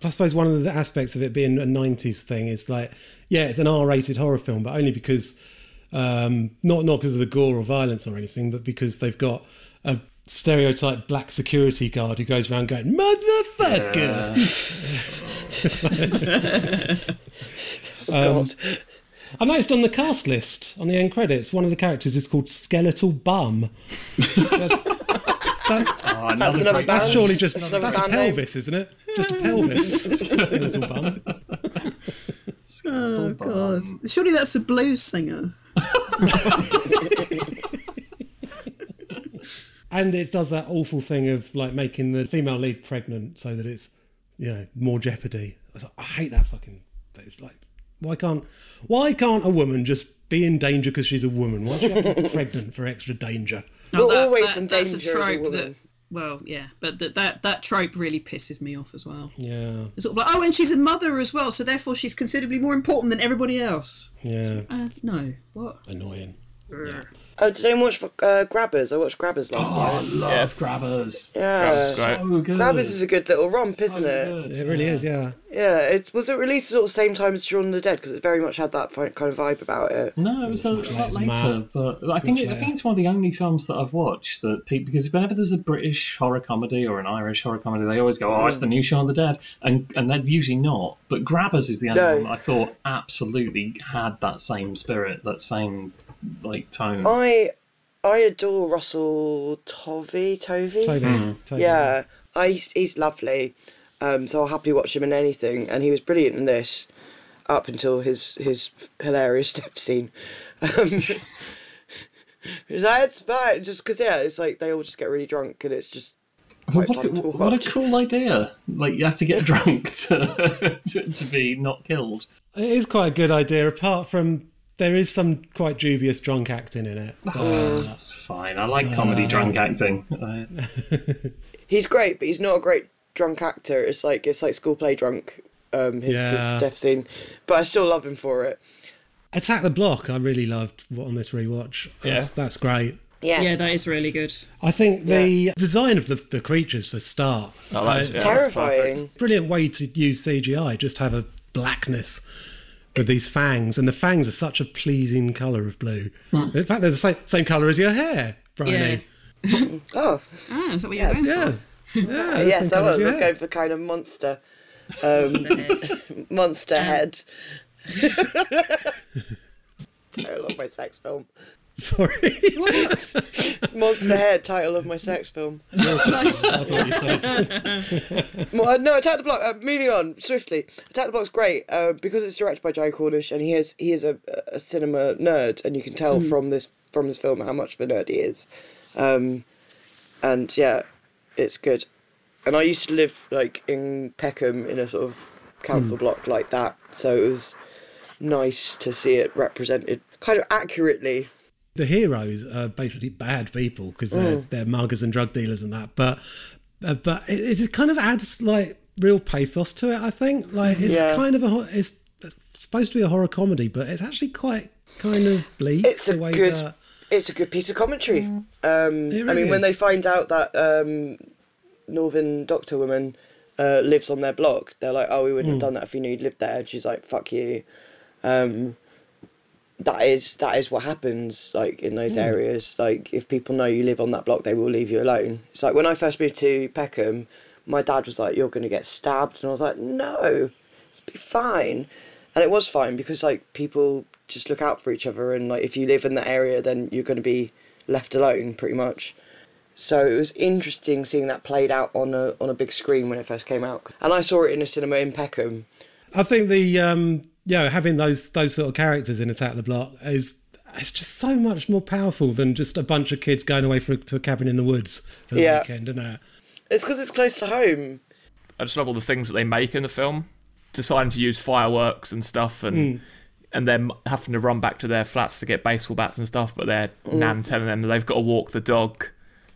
I suppose one of the aspects of it being a 90s thing is like, yeah, it's an R rated horror film, but only because, um, not, not because of the gore or violence or anything, but because they've got a stereotype black security guard who goes around going, motherfucker! God. I noticed on the cast list, on the end credits, one of the characters is called Skeletal Bum. That's, that- oh, That's another that's band. surely just, another that's a band name. pelvis, isn't it? Just a pelvis. Skeletal Bum. Oh God! Surely that's a blues singer. And it does that awful thing of like making the female lead pregnant so that it's, you know, more jeopardy. I, like, I hate that fucking. It's like, why can't, why can't a woman just be in danger because she's a woman? Why does she have to be pregnant for extra danger? No, We're that, always that- in that's a danger as a trope woman. that. Well, yeah, but that that that trope really pisses me off as well. Yeah, It's sort of like, oh, and she's a mother as well, so therefore she's considerably more important than everybody else. yeah, Uh, no, what? annoying. Oh, did anyone watch uh, Grabbers? I watched Grabbers last Oh, night. I love grabbers. Yeah. That's great. So good. Grabbers is a good little romp, So isn't it? good, It really yeah. is, yeah. Yeah. It was it released sort of same time as Shaun of the Dead because it very much had that kind of vibe about it. No, it was a Much lot later than later, but I think it, I think it's one of the only films that I've watched that people because whenever there's a British horror comedy or an Irish horror comedy, they always go, "Oh, it's the new Shaun of the Dead," and and they're usually not. But Grabbers is the only No. one that I thought absolutely had that same spirit, that same like tone. I I I adore Russell Tovey. Tovey. Toby, Toby. Yeah, I, he's, he's lovely. Um, so I'll happily watch him in anything, and he was brilliant in this, up until his his hilarious death scene. Um, He's like, it's fine. Just because, yeah, it's like they all just get really drunk and it's just quite What a, fun to what a cool idea! Like you have to get drunk to, to, to be not killed. It is quite a good idea, apart from there is some quite dubious drunk acting in it. But, It's fine. I like comedy drunk acting. Uh, He's great, but he's not a great drunk actor. It's like it's like school play drunk. Um, his, Yeah. his death scene, but I still love him for it. Attack the Block, I really loved on this rewatch. That's, that's great. Yes. Yeah, that is really good. I think the design of the, the creatures for start, Oh, that is- uh, yeah, that's terrifying. brilliant way to use CGI. Just have a blackness with these fangs, and the fangs are such a pleasing colour of blue. In fact, they're the same, same colour as your hair, Bryony. Oh, Ah, is that what you're going Yeah, for? yeah. the yes, I colour as was. your Let's go for kind of monster, um, monster head. I love my sex film. Sorry. Monster head. Title of my sex film. I thought you said. Well, no, Attack the Block. Uh, moving on swiftly. Attack the Block's great uh, because it's directed by Joe Cornish, and he is he is a, a cinema nerd, and you can tell from this from this film how much of a nerd he is. Um, and yeah, it's good. And I used to live like in Peckham in a sort of council block like that, so it was nice to see it represented kind of accurately. The heroes are basically bad people because they're Mm. they're muggers and drug dealers and that. But uh, but it, it kind of adds like real pathos to it. I think like it's Yeah. kind of a ho- it's supposed to be a horror comedy, but it's actually quite kind of bleak It's the a way good- that It's a good piece of commentary. Um, It I really mean, when they find out that um, Northern Doctor woman uh, lives on their block, they're like, "Oh, we wouldn't have done that if you knew you'd lived there." And she's like, "Fuck you." Um, that is that is what happens like in those areas. Like if people know you live on that block, they will leave you alone. It's like when I first moved to Peckham, my dad was like, "You're going to get stabbed," and I was like, "No, it's be fine." And it was fine because like people just look out for each other, and like if you live in that area, then you're going to be left alone pretty much. So it was interesting seeing that played out on a on a big screen when it first came out, and I saw it in a cinema in Peckham. I think the um yeah having those those sort of characters in Attack the Block is it's just so much more powerful than just a bunch of kids going away for, to a cabin in the woods for the Yeah. weekend, isn't it? It's because it's close to home. I just love all the things that they make in the film, deciding to use fireworks and stuff, and hmm. and them having to run back to their flats to get baseball bats and stuff, but their mm. nan telling them they've got to walk the dog.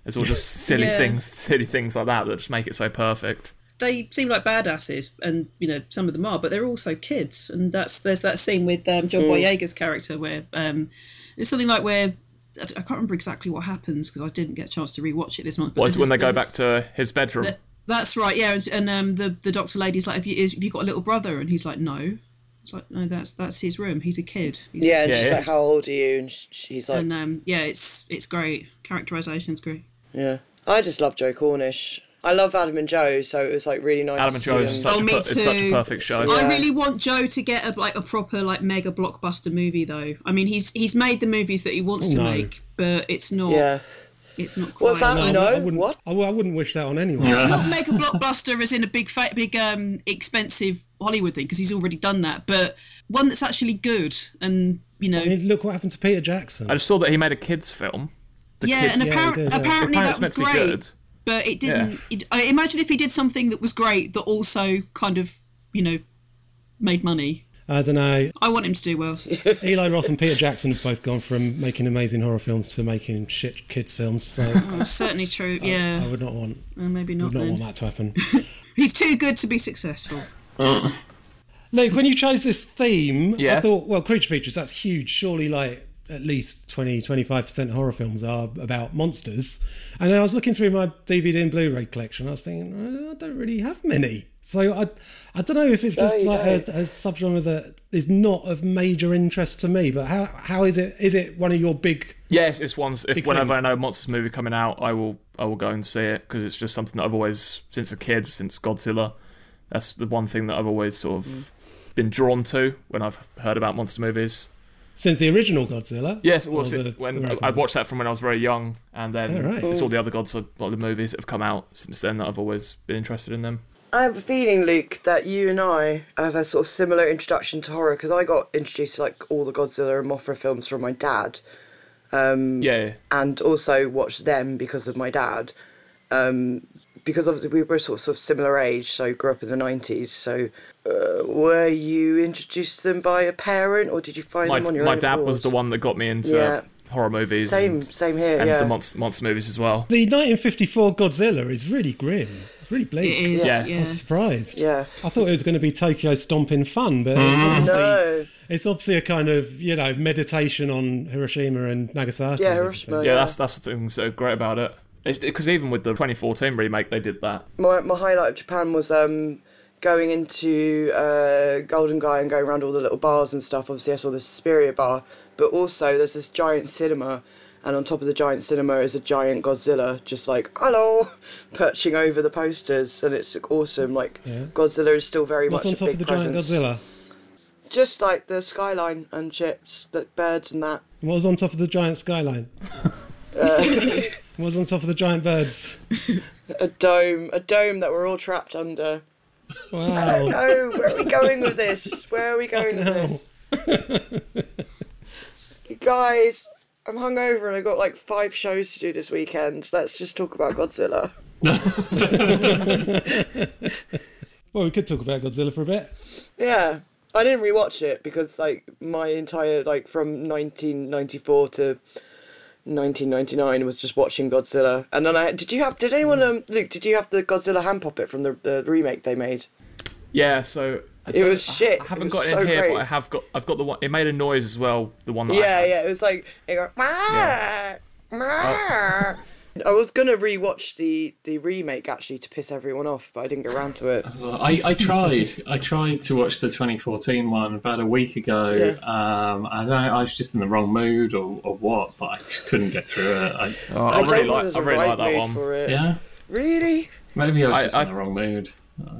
It's all just silly Yeah. things, silly things like that that just make it so perfect. They seem like badasses, and you know some of them are, but they're also kids. And that's there's that scene with um, John Boyega's character where um, it's something like where I I can't remember exactly what happens because I didn't get a chance to rewatch it this month. but What is when they go back to his bedroom? That- That's right, yeah. And, and um, the the doctor lady's like, "Have you is, have you got a little brother?" And he's like, "No." It's like, "No, that's that's his room. He's a kid." He's a Yeah, and Yeah, she's yeah. like, "How old are you?" And she's like, and um, yeah, it's it's great. Characterization's great. "Yeah." I just love Joe Cornish. I love Adam and Joe, so it was like really nice. Adam and Joe is such, Oh, a, me per- is such a too. perfect show. Yeah. I really want Joe to get a like a proper like mega blockbuster movie though. I mean, he's he's made the movies that he wants to No. make, but it's not Yeah. it's not quite. What's that? I- No, I wouldn't, what? I, I wouldn't wish that on anyone. not mega blockbuster as in a big fa- big um expensive Hollywood thing because he's already done that, but one that's actually good and you know I mean, look what happened to Peter Jackson. I just saw that he made a kids film. The yeah, kids, and Yeah, he apparent, did, yeah. apparently apparently that it's meant was to be great, good. But it didn't. It, I imagine if he did something that was great that also kind of you know made money. I don't know. I want him to do well. Eli Roth and Peter Jackson have both gone from making amazing horror films to making shit kids films. So That's certainly true. I Yeah, I, would not want Uh, maybe not. would not then. want that to happen. He's too good to be successful. Luke, when you chose this theme, I thought, well, creature features, that's huge. Surely, like, at least 20 25% of horror films are about monsters. And then I was looking through my DVD and Blu ray collection. I was thinking, "Oh, I don't really have many. So I, I don't know if it's just you like a, don't. a subgenre that is not of major interest to me. But how how is it? Is it one of your big? Yes, it's ones. If Big whenever things. I know a monsters movie coming out, I will I will go and see it because it's just something that I've always since a kid, since Godzilla. That's the one thing that I've always sort of mm. been drawn to when I've heard about monster movies. Since the original Godzilla? Yes, it Or the- when the I, American I watched that from when I was very young, and then Oh, right. it's all the other Godzilla like the movies that have come out since then that I've always been interested in them. I have a feeling, Luke, that you and I have a sort of similar introduction to horror because I got introduced to like all the Godzilla and Mothra films from my dad. yeah. and also watched them because of my dad. Um, because obviously we were sort of similar age, so grew up in the 90s. So, uh, were you introduced to them by a parent, or did you find My, them on your my own My dad accord? was the one that got me into Yeah. horror movies. Same, and, same here. and yeah. the monster, monster movies as well. The 1954 Godzilla is really grim. It's really bleak. It is. Yeah. Yeah. I was surprised. Yeah. I thought it was going to be Tokyo stomping fun, but it's obviously No. it's obviously a kind of you know meditation on Hiroshima and Nagasaki. Yeah, Hiroshima. everything. Yeah, Yeah. that's that's the thing so great about it. Because even with the 2014 remake, they did that. my my highlight of Japan was um going into uh, Golden Gai and going around all the little bars and stuff. Obviously, I saw the Suspiria bar, but also there's this giant cinema, and on top of the giant cinema is a giant Godzilla, just like hello, perching over the posters, and it's awesome. Like Yeah. Godzilla is still very What's much on a top big of the giant. Godzilla? Just like the skyline and chips, the birds and that. What was on top of the giant skyline? what was on top of the giant birds? A dome, a dome that we're all trapped under. Wow. No, where are we going with this? Where are we going with this? You guys, I'm hungover and I've got like five shows to do this weekend. Let's just talk about Godzilla. Well, we could talk about Godzilla for a bit. Yeah, I didn't rewatch it because like my entire like from 1994 to 1999 was just watching Godzilla. And then I did you have did anyone um Luke did you have the Godzilla hand puppet from the the remake they made? Yeah, so I It was shit. I haven't got it in so here, great. but I have got. I've got the one. It made a noise as well. The one that I Yeah, yeah, it was like it go, "Meow, meow." I was gonna rewatch the the remake actually to piss everyone off, but I didn't get around to it. Well, I, I tried. I tried to watch the 2014 one about a week ago. Yeah. Um, I don't know. I was just in the wrong mood or, or what, but I just couldn't get through it. I, Oh, I, I, really think like. there's I a really right like that one. for it. yeah, Really? maybe I was just I- in the wrong mood.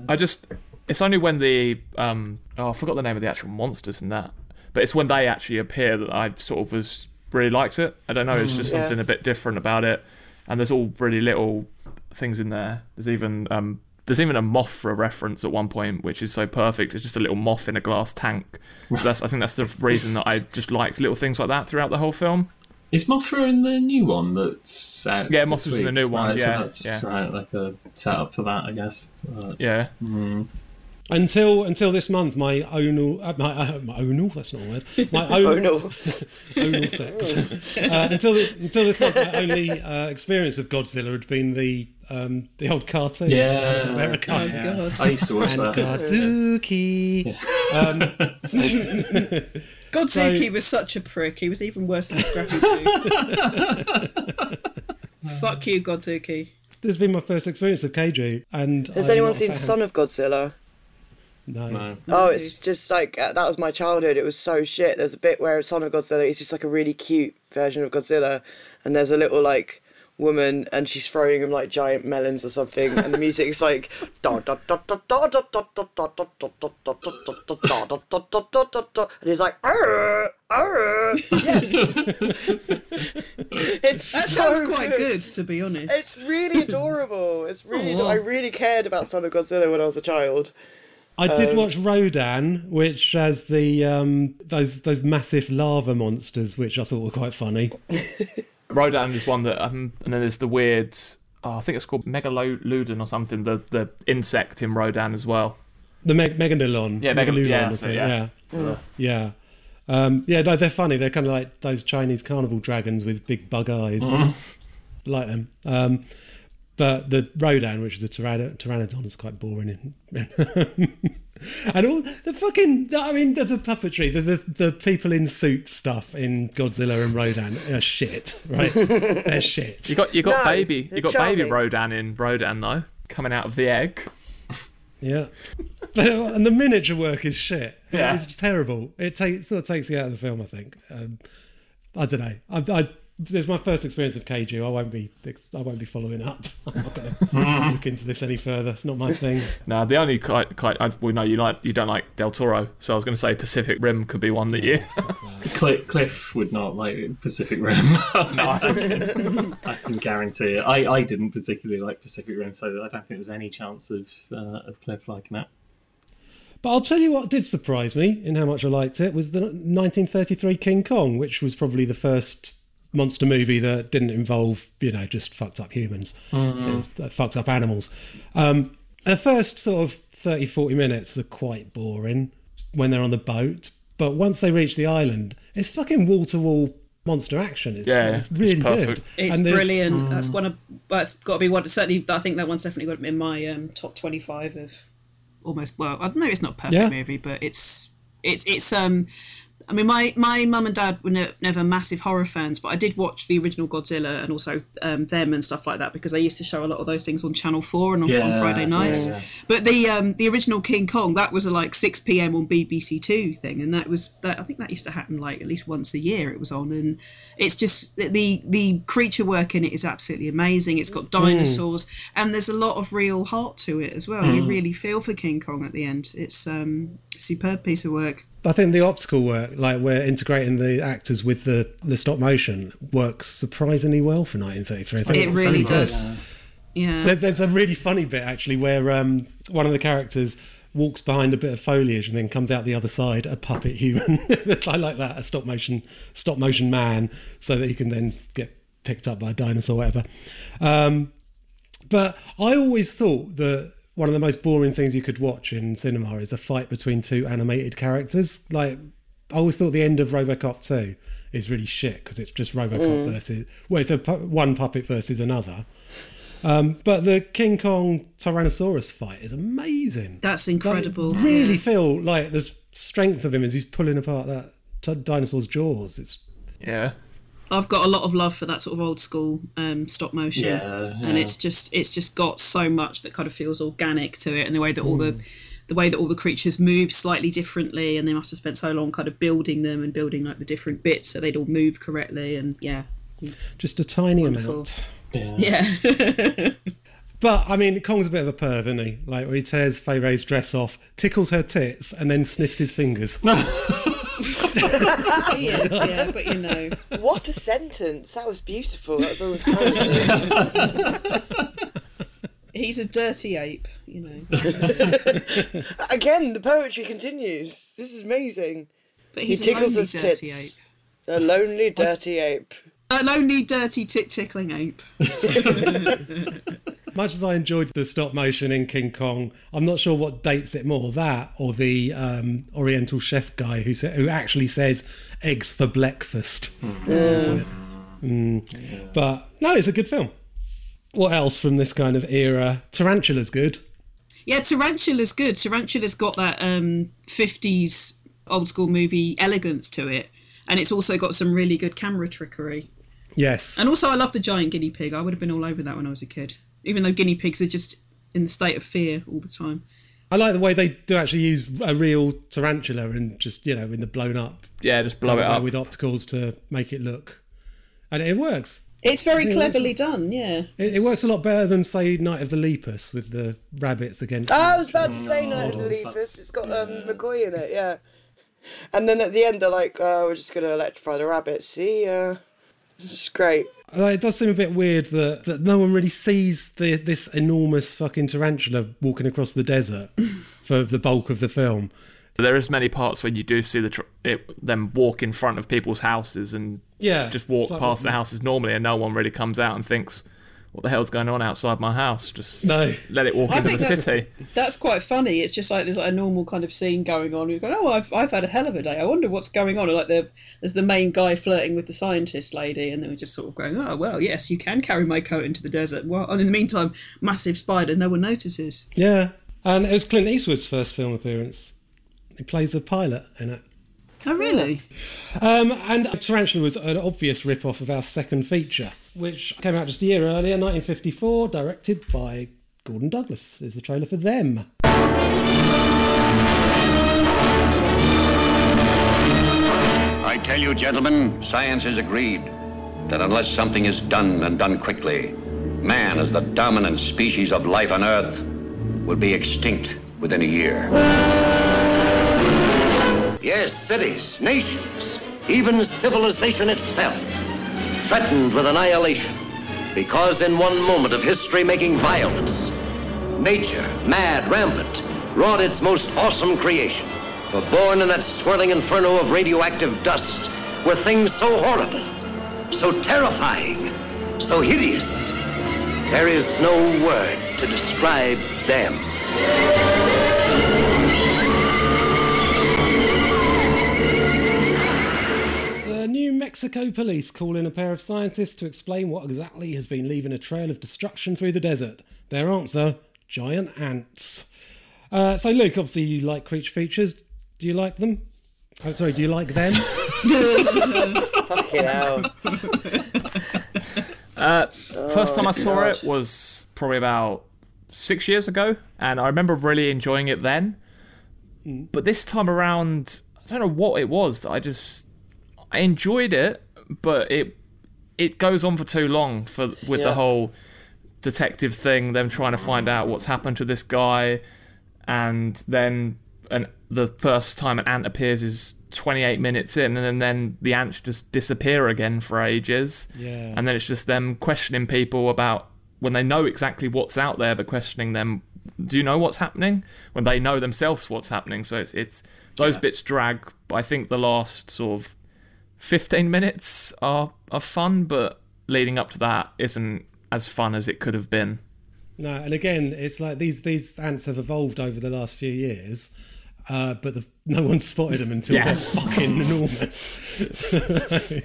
I just. It's only when the um. Oh, I forgot the name of the actual monsters in that. But it's when they actually appear that I sort of was really liked it. I don't know. It's just Yeah. something a bit different about it. And there's all really little things in there. There's even um. There's even a Mothra reference at one point, which is so perfect. It's just a little moth in a glass tank. So that's, I think that's the reason that I just liked little things like that throughout the whole film. Is Mothra in the new one that's out? Yeah, Mothra's in the new one, Right, yeah, so that's yeah. right, like a setup for that, I guess. But, Yeah. Until until this month, my onal uh, my, uh, my onal that's not a word. My Oh own no. onal sex. uh, until this until this month, my only uh, experience of Godzilla had been the um, the old cartoon. Yeah. the Hanna-Barbera Oh, cartoon. God. I used to watch And that. Godzooky. Godzooky So- was such a prick. He was even worse than Scrappy Doo. Fuck you, Godzooky. This has been my first experience of Kaiju, and Has I'm anyone seen. Son of Godzilla? No. no. Oh, it's just like uh, that was my childhood. It was so shit. There's a bit where Son of Godzilla is just like a really cute version of Godzilla, and there's a little like woman and she's throwing him like giant melons or something and the music's like and he's like arr, arr. Yes. that sounds so quite good. good. to be honest it's really adorable it's really Aww. adorable. i really cared about son of godzilla when i was a child I did Um, watch Rodan, which has the um, those those massive lava monsters, which I thought were quite funny. Rodan is one that, um, and then there's the weird. Oh, I think it's called Megalodon or something. The the insect in Rodan as well. The Meg- Megalodon, Yeah, Megal- Megalodon yeah, or that's it, something, yeah. yeah, yeah. Um, yeah, no, they're funny. They're kind of like those Chinese carnival dragons with big bug eyes. Like them. Um, but the Rodan, which is the Tyrann- Pteranodon, is quite boring. and all the fucking, I mean, the, the puppetry, the, the the people in suit stuff in Godzilla and Rodan are shit, right? they're shit. You got you got No, baby they're you got baby charming. Rodan in Rodan though, coming out of the egg. Yeah, and the miniature work is shit. Yeah. it's terrible. It takes sort of takes you out of the film. I think. Um, I don't know. I, I there's my first experience of Kaiju. I won't be I won't be following up. I'm not going to look into this any further. It's not my thing. No, the only quite, quite I, we know you like you don't like Del Toro, so I was going to say Pacific Rim could be one that you. Cliff, Cliff would not like Pacific Rim. I, can, I can guarantee it. I, I didn't particularly like Pacific Rim, so I don't think there's any chance of uh, of Cliff liking it. But I'll tell you what did surprise me in how much I liked it was the 1933 King Kong, which was probably the first monster movie that didn't involve, you know, just fucked up humans. It was uh, fucked up animals. Um, the first sort of 30, 40 minutes are quite boring when they're on the boat. But once they reach the island, it's fucking wall to wall monster action. It's, Yeah, it's it's really perfect. good. It's And there's- brilliant. That's one of. That's got to be one. Certainly, I think that one's definitely got in my um, top twenty-five of almost. Well, I don't know. It's not a perfect Yeah. movie, but it's it's it's um. I mean, my my mum and dad were ne- never massive horror fans, but I did watch the original Godzilla and also um, them and stuff like that because they used to show a lot of those things on Channel Four and on, on Friday nights. yeah. But the um, the original King Kong that was a like six p.m. on BBC Two thing, and that was that I think that used to happen like at least once a year. It was on, and it's just the the creature work in it is absolutely amazing. It's got dinosaurs, and there's a lot of real heart to it as well. You really feel for King Kong at the end. It's um a superb piece of work. I think the optical work, like we're integrating the actors with the, the stop motion, works surprisingly well for 1933. I think It really does. Yeah. There's, there's a really funny bit actually where um, one of the characters walks behind a bit of foliage and then comes out the other side a puppet human. I like that a stop motion stop motion man, so that he can then get picked up by a dinosaur or whatever. Um, but I always thought that one of the most boring things you could watch in cinema is a fight between two animated characters. Like I always thought the end of RoboCop 2 is really shit because it's just RoboCop versus well, it's a pu- one puppet versus another. Um, but the King Kong Tyrannosaurus fight is amazing. That's Like, incredible. really feel like the strength of him as he's pulling apart that t- dinosaur's jaws. It's Yeah. I've got a lot of love for that sort of old school um, stop motion, Yeah, and it's just it's just got so much that kind of feels organic to it, and the way that all the the way that all the creatures move slightly differently, and they must have spent so long kind of building them and building like the different bits so they'd all move correctly, and yeah, just a tiny Wonderful. amount. Yeah. yeah, But I mean, Kong's a bit of a perv, isn't he? Like where he tears Fay Wray's dress off, tickles her tits, and then sniffs his fingers. he is, yeah, but you know, What a sentence! That was beautiful. That was always great. he's a dirty ape, you know, Again, the poetry continues. This is amazing. but he's a tickles lonely his dirty tits. ape, A lonely, dirty ape. a lonely, dirty, tit tickling ape. Much as I enjoyed the stop motion in King Kong, I'm not sure what dates it more, that or the um, Oriental chef guy who sa- who actually says eggs for breakfast. Mm. But no, it's a good film. What else from this kind of era? Tarantula's good. Yeah, Tarantula's good. Tarantula's got that um, 50s old school movie elegance to it. And it's also got some really good camera trickery. Yes. And also, I love the giant guinea pig. I would have been all over that when I was a kid. Even though guinea pigs are just in the state of fear all the time. I like the way they do actually use a real tarantula and just, you know, in the blown up Yeah, just blow it up. with opticals to make it look. And it works. It's very Yeah, cleverly done, yeah. It, it works a lot better than, say, Night of the Lepus with the rabbits against. Oh, I was about to say Night of the that's- Lepus. It's got um, McCoy in it, yeah. And then at the end, they're like, oh, we're just going to electrify the rabbits. See ya. It's great. It does seem a bit weird that, that no one really sees the, this enormous fucking tarantula walking across the desert for the bulk of the film. There is many parts when you do see the tr- it, them walk in front of people's houses and Yeah, just walk it's like- past the houses normally, and no one really comes out and thinks, "What the hell's going on outside my house?" Just No. let it walk I into think the that's- city. That's quite funny. It's just like there's like a normal kind of scene going on. You go, oh, I've, I've had a hell of a day. I wonder what's going on. And like the there's the main guy flirting with the scientist lady, and then we're just sort of going, oh well, yes, you can carry my coat into the desert. Well, and in the meantime, massive spider, no one notices. Yeah. And it was Clint Eastwood's first film appearance. He plays a pilot in it. Oh really? Um, and Tarantula was an obvious rip-off of our second feature, which came out just a year earlier, 1954, directed by Gordon Douglas. Is the trailer for them. I tell you, gentlemen, science has agreed that unless something is done and done quickly, man, as the dominant species of life on Earth, will be extinct within a year. Yes, cities, nations, even civilization itself, threatened with annihilation because in one moment of history making violence, nature, mad, rampant, wrought its most awesome creation. For born in that swirling inferno of radioactive dust were things so horrible, so terrifying, so hideous. There is no word to describe them. Mexico police call in a pair of scientists to explain what exactly has been leaving a trail of destruction through the desert. Their answer giant ants. Uh, so, Luke, obviously, you like creature features. Do you like them? Oh, sorry, do you like them? Fucking hell. Uh, first time I saw God. it was probably about six years ago, and I remember really enjoying it then. But this time around, I don't know what it was. that I just I enjoyed it, but it it goes on for too long for with Yeah. the whole detective thing, them trying to find out what's happened to this guy, and then and the first time an ant appears is 28 minutes in, and then the ants just disappear again for ages. Yeah. And then it's just them questioning people about when they know exactly what's out there, but questioning them. Do you know what's happening? When they know themselves what's happening, so it's it's those bits drag. But I think the last sort of 15 minutes are are fun, but leading up to that isn't as fun as it could have been. No, and again, it's like these these ants have evolved over the last few years, uh, but the, no one spotted them until Yeah. they're fucking enormous.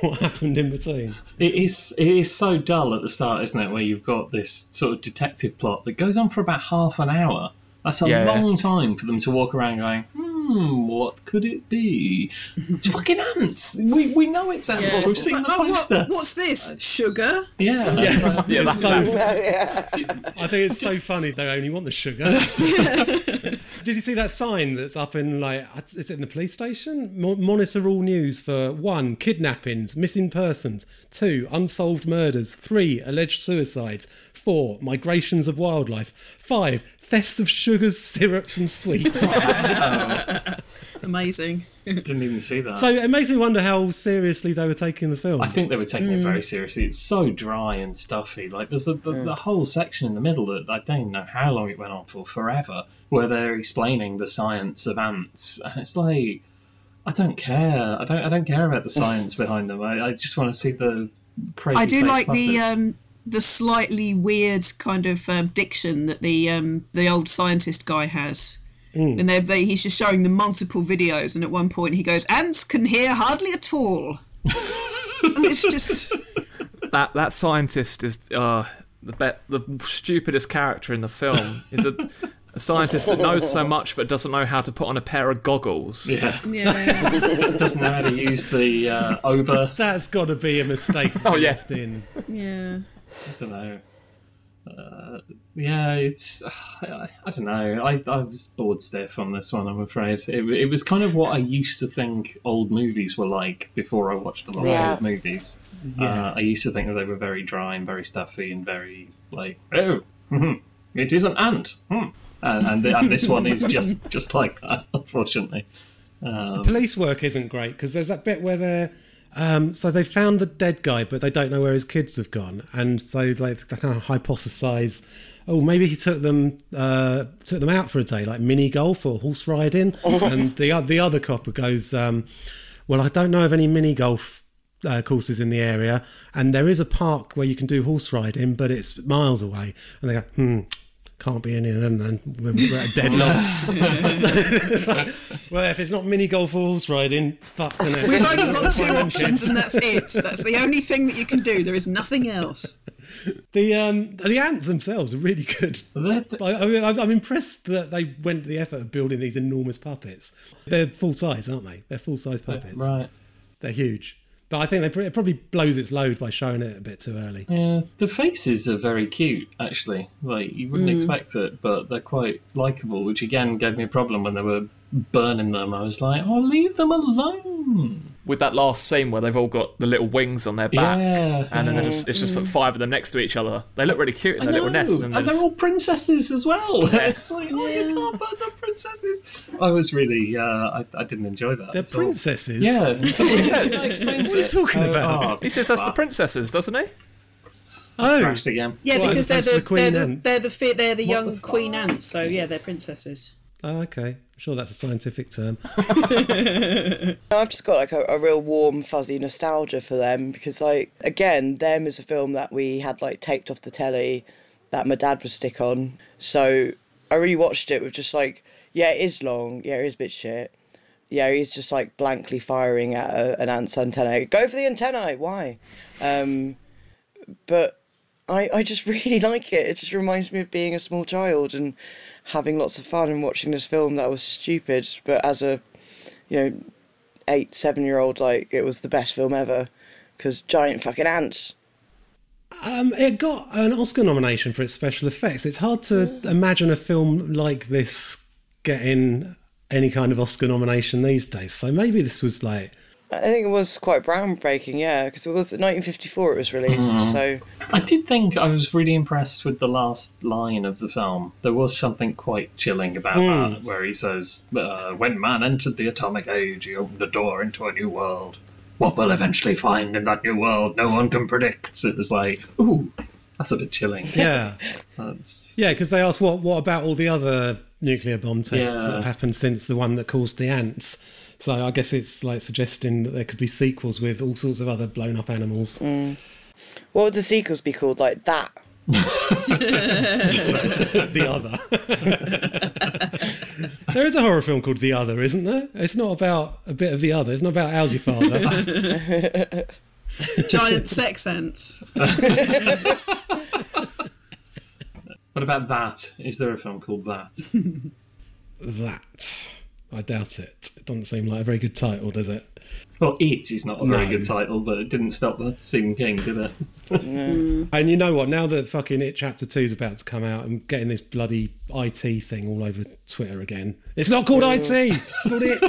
what happened in between? It is it is so dull at the start, isn't it? Where you've got this sort of detective plot that goes on for about half an hour. That's a Yeah. long time for them to walk around going, hmm, Hmm, what could it be? It's fucking ants. We, we know it's ants. Yeah. We've seen like, the oh, what- poster. what's this? Sugar? Yeah. Yeah, Yeah, it's that's so, yeah. I think it's so funny they only want the sugar. Did you see that sign that's up in like is it in the police station? Mo- monitor all news for one kidnappings, missing persons, two unsolved murders, three alleged suicides, four migrations of wildlife, five thefts of sugars, syrups, and sweets. Amazing. Didn't even see that. so it makes me wonder how seriously they were taking the film. I think they were taking it Mm. very seriously. It's so dry and stuffy. Like there's the, the, the whole section in the middle that I don't know how long it went on for, forever, where they're explaining the science of ants, and it's like I don't care. I don't. I don't care about the science behind them. I, I just want to see the crazy. I do face like the um, the slightly weird kind of um, diction that the um, the old scientist guy has. And they're, he's just showing them multiple videos, and at one point he goes, "Ants can hear hardly at all." and it's just that that scientist is uh, the be- the stupidest character in the film. Is a, a scientist that knows so much but doesn't know how to put on a pair of goggles. Yeah, yeah. doesn't know how to use the uh, over. That's got to be a mistake. Oh, yeah. left in. yeah. I don't know. Uh, yeah, it's I, I don't know. I, I was bored stiff on this one. I'm afraid it, it was kind of what I used to think old movies were like before I watched a lot Yeah. of old movies. Yeah. Uh, I used to think that they were very dry and very stuffy and very like oh, mhm, it is an ant, hmm. and and, and this one is just just like that. Unfortunately, um, police work isn't great because there's that bit where they're um, so they found the dead guy but they don't know where his kids have gone. And so like they kind of hypothesize oh maybe he took them uh, took them out for a day like mini golf or horse riding. And the the other copper goes um, well I don't know of any mini golf uh, courses in the area. And there is a park where you can do horse riding but it's miles away. And they go hmm can't be any of them then we're, we're at a dead loss like, well if it's not mini golf or horse riding it's fucked isn't it? We've only got two options, and that's it. That's the only thing that you can do. There is nothing else. the um the ants themselves are really good I, I mean, I'm I'm impressed that they went to the effort of building these enormous puppets they're full size aren't they they're full size puppets right. they're huge but I think they, pr- it probably blows its load by showing it a bit too early Yeah, the faces are very cute, actually. Like you wouldn't hmm. expect it, but they're quite likable. Which again gave me a problem when they were burning them. I was like, "Oh, leave them alone." With that last scene where they've all got the little wings on their back, Yeah, and then they're just, it's just like five of them next to each other. They look really cute in I their little know, nest, and and they're they're all princesses as well. it's like, oh, you can't put the princesses. I was really, uh, I, I didn't enjoy that. they're at all. princesses Yeah, what he says. What are you talking Oh, about? oh, he says that's the princesses, doesn't he? oh Crashed again. Yeah, Well, because they're as opposed to the, the queen they're the ant. they're the they're the young the queen ants. So yeah, they're princesses. Oh, okay. I'm sure that's a scientific term. I've just got like a, a real warm, fuzzy nostalgia for them because, like, again, them is a film that we had like taped off the telly that my dad would stick on. So I rewatched it with just like, yeah, it is long. Yeah, it is a bit shit. Yeah, he's just like blankly firing at a, an ant's antenna. Go for the antennae. Why? Um, but I, I just really like it. It just reminds me of being a small child and having lots of fun and watching this film that was stupid, but as a you know eight seven year old, like it was the best film ever because giant fucking ants. Um, it got an Oscar nomination for its special effects. It's hard to imagine a film like this getting any kind of Oscar nomination these days. So maybe this was like I think it was quite groundbreaking, yeah, because it was 1954 it was released. Mhm. So I did think I was really impressed with the last line of the film. There was something quite chilling about Hmm. that, where he says, uh, "When man entered the atomic age, he opened a door into a new world. What we'll eventually find in that new world, no one can predict." It was like, ooh, that's a bit chilling. yeah, That's yeah, because they asked what what about all the other nuclear bomb tests that have happened since the one that caused the ants. So I guess it's like suggesting that there could be sequels with all sorts of other blown up animals. Mm. what would the sequels be called? Like that. the other. there is a horror film called The Other, isn't there? It's not about a bit of the other. It's not about how's your father. Giant sex ants. What about that? Is there a film called that? that. I doubt it. It doesn't seem like a very good title, does it? Well, It is not a very No. good title, but it didn't stop the Stephen King, did it? And you know what? Now that fucking It Chapter 2 is about to come out, I'm getting this bloody IT thing all over Twitter again. It's not called IT, it's called It.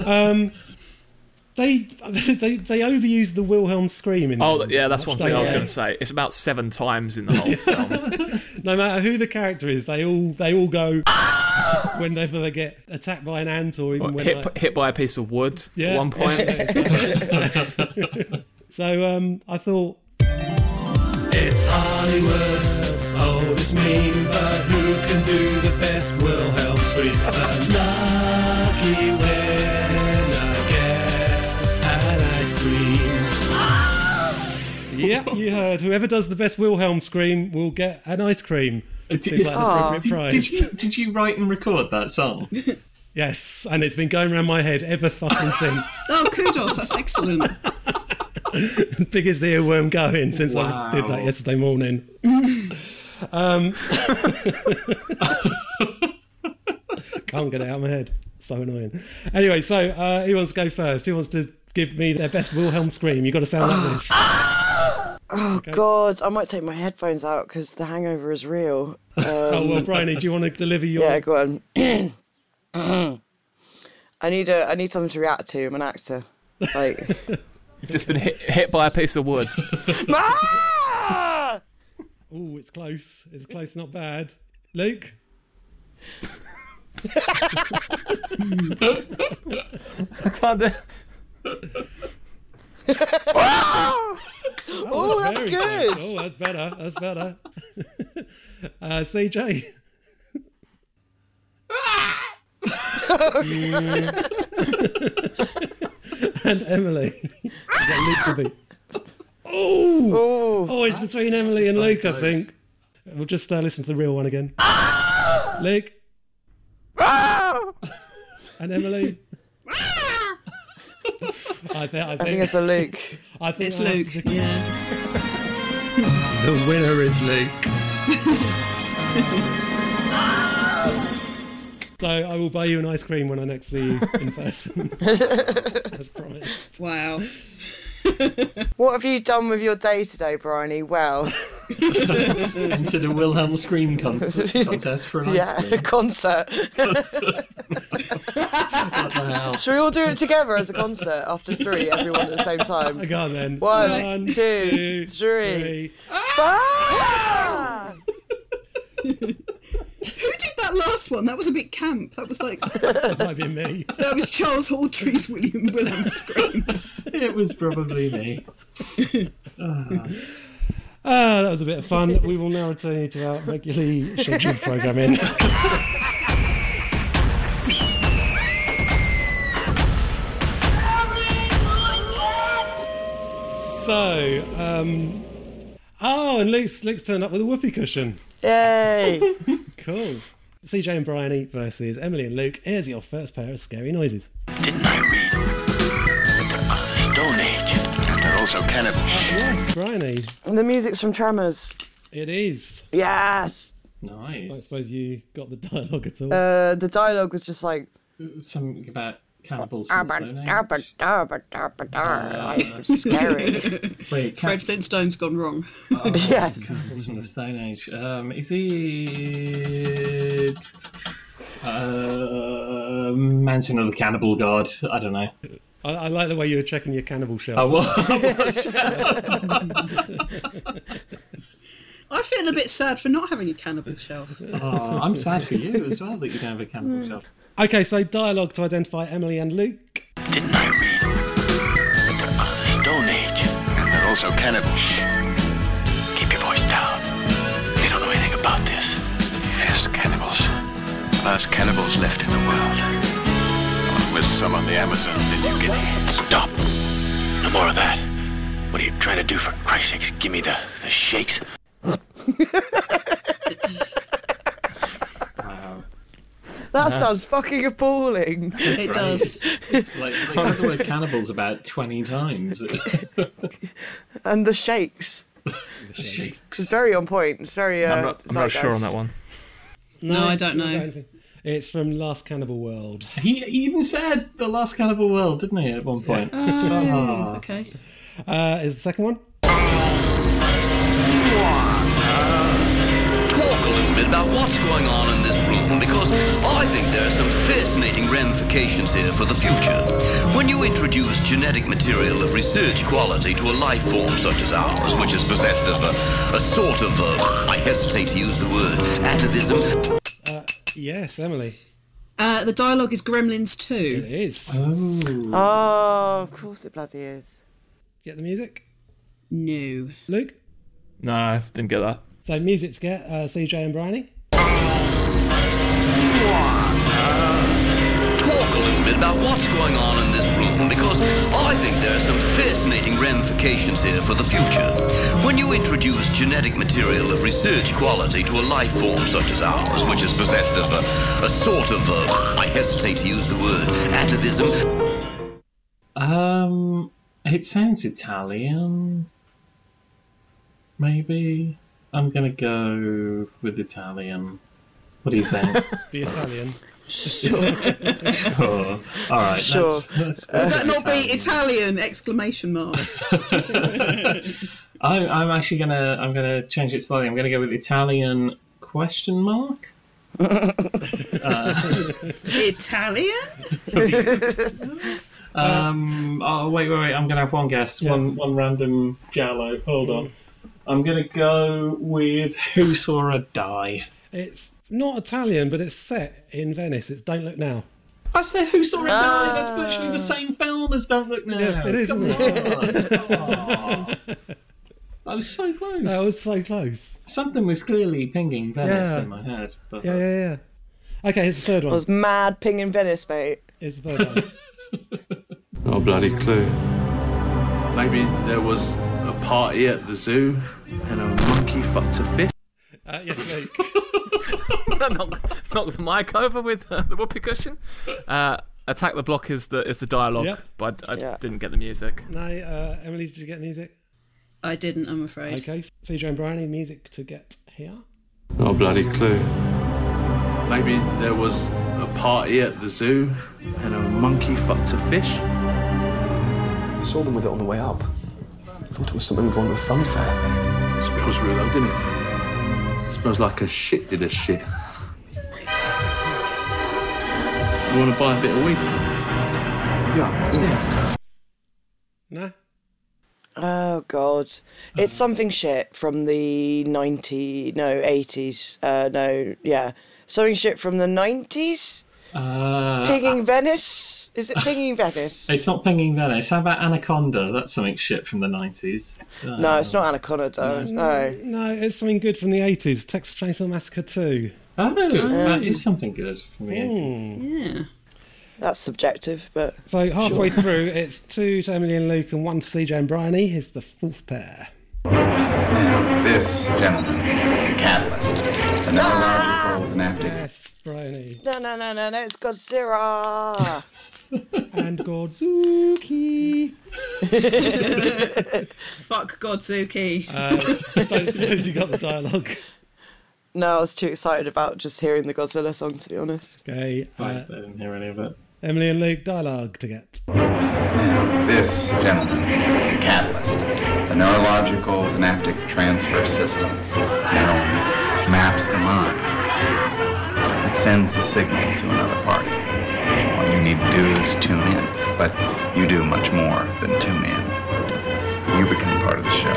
um, they, they they overused the Wilhelm scream in Oh, there. yeah, that's one Don't thing I was going to say. It's about seven times in the whole film. no matter who the character is, they all they all go whenever they get attacked by an ant or even when hit, like, hit by a piece of wood Yeah. at one point. so um, I thought it's Hollywood's oldest meme, but who can do the best Wilhelm scream? The lucky winner yeah, you heard. Whoever does the best Wilhelm scream will get an ice cream. Seems like an appropriate Did, prize. did you, did you write and record that song? Yes, and it's been going around my head ever fucking since. Oh, kudos! That's excellent. Biggest earworm going since I did that yesterday morning. um, can't get it out of my head. So annoying. Anyway, so uh, who wants to go first? Who wants to give me their best Wilhelm scream? You've got to sound like this. Oh God, I might take my headphones out because the hangover is real. Um, oh well, Bryony, do you want to deliver your? Yeah, go on. I need a I need something to react to. I'm an actor. Like You've just been hit, hit by a piece of wood. Ah! Oh, it's close. It's close. Not bad. Luke. I can't do Oh, that's very good. close. Oh, that's better. That's better. uh, CJ. and Emily. You got to beat. Oh, Oh, oh, it's between Emily and Luke, I think. We'll just uh, listen to the real one again. Luke and Emily. I think, I I think think, it's a Luke. I think It's I Luke. to- Yeah. The winner is Luke. so I will buy you an ice cream when I next see you in person, as promised. Wow. What have you done with your day today, Bryony? Well, Entered a Wilhelm Scream con- contest for an ice yeah, cream. concert. what the hell? Should we all do it together as a concert after three, everyone at the same time? Go on then. One, One, two, two, three. three. Ah! Who did that last one? That was a bit camp. That was like Might be me. that was Charles Hawtrey's William William scream. It was probably me. Ah, that was a bit of fun. We will now return you to our regularly scheduled programming. so, um, oh, and Luke's, Luke's turned up with a whoopee cushion. Yay! Cool. CJ and Bryony versus Emily and Luke. Here's your first pair of scary noises. Didn't I read also cannibals. Yes, Bryony. the music's from Tremors. It is. Yes. Nice. I suppose you got the dialogue at all. Uh, the dialogue was just like. Something about cannibals from "Abba, Stone Age. scary. Wait, can- Fred Flintstone's gone wrong. yes. cannibals from the Stone Age. Um, is it uh, Mansion of the Cannibal God? I don't know. I, I like the way you were checking your cannibal shelf. I was. I feel a bit sad for not having a cannibal shelf. oh, I'm sad for you as well that you don't have a cannibal mm. shelf. Okay, so dialogue to identify Emily and Luke. Didn't I read that they're Stone Age? And they're also cannibals. Keep your voice down. They don't know anything about this. Yes, cannibals. Last cannibals left in the world. With some on the Amazon in New Guinea. Stop. No more of that. What are you trying to do for Christ's sakes? Give me the, the shakes? Wow. That sounds fucking appalling. It does. Like, they said the word cannibals about 20 times. And the shakes. The shakes. It's very on point. It's very. Uh, I'm not, I'm not sure on that one. No, I don't you got know. Anything. It's from Last Cannibal World. He he even said the last cannibal world, didn't he, at one point? Oh. Okay. Uh, is the second one? talk a little bit about what's going on in this room because I think there are some fascinating ramifications here for the future. When you introduce genetic material of research quality to a life form such as ours, which is possessed of a, a sort of, uh, I hesitate to use the word, atavism, Yes, Emily. Uh, the dialogue is Gremlins It 2. is. Oh. Oh, of course it bloody is. Get the music? No. Luke? No, I didn't get that. So music to get uh, CJ and Bryony. Talk a little bit about what's going on in this room because I think there are some fascinating ramifications here for the future. When you introduce genetic material of research quality to a life form such as ours, which is possessed of a, a sort of, uh, I hesitate to use the word, atavism, Um, it sounds Italian. Maybe. I'm gonna go with Italian. What do you think? The Italian. Sure. All right. Sure. Let's, let's, let's Does that go not be Italian? Exclamation mark. I'm, I'm actually gonna I'm gonna change it slightly. I'm gonna go with Italian question mark. Italian? Um. Oh wait, wait, wait. I'm gonna have one guess. Yeah. One one random Giallo. Hold on. I'm gonna go with Who Saw Her Die. It's not Italian, but it's set in Venice. It's Don't Look Now. I said Who Saw Her Die. That's ah. virtually the same film as Don't Look Now. Yeah, it is, Come isn't it? on. I was so close. That was so close. Something was clearly pinging Venice Yeah. in my head. But Yeah, yeah, yeah. Okay, here's the third one. I one. was mad pinging Venice, mate. Here's the third one. No bloody clue. Maybe there was a party at the zoo and a monkey fucked a fish. Uh, yes, Luke. knock, knock the mic over with uh, the whoopee cushion. Uh, Attack the block is the is the dialogue, Yep. but I, I Yeah. didn't get the music. No, uh, Emily, did you get music? I didn't, I'm afraid. Okay, CJ and Bryony, music to get here. No bloody clue. Maybe there was a party at the zoo and a monkey fucked a fish. I saw them with it on the way up. I thought it was something with one of the fun fair. Smells real though, doesn't it? Smells like a shit did a shit. You want to buy a bit of weed? Yeah, yeah. No? Oh god, it's something shit from the ninety no eighties. Uh, no, yeah, something shit from the nineties. Uh, Pinging Venice? Is it Pinging Venice? It's not Pinging Venice. How about Anaconda? That's something shit from the 90s. No, it's not Anaconda, though. No. No, it's something good from the 80s. Texas Chainsaw Massacre 2. Oh, that is something good from the 80s. Yeah. That's subjective, but. So halfway sure. through, it's two to Emily and Luke and one to CJ and Bryony. Here's the fourth pair. This, gentlemen, is the catalyst. The neurological synaptic. Yes, Bryony. No, no, no, no, no, it's Godzilla. and Godzooky. Fuck Godzooky. Uh, don't suppose you got the dialogue. No, I was too excited about just hearing the Godzilla song, to be honest. Okay. I Uh, didn't hear any of it. Emily and Luke, dialogue to get. And this, gentlemen, is the catalyst. The neurological synaptic transfer system. Neuron maps the mind. It sends the signal to another party. All you need to do is tune in, but you do much more than tune in. You become part of the show.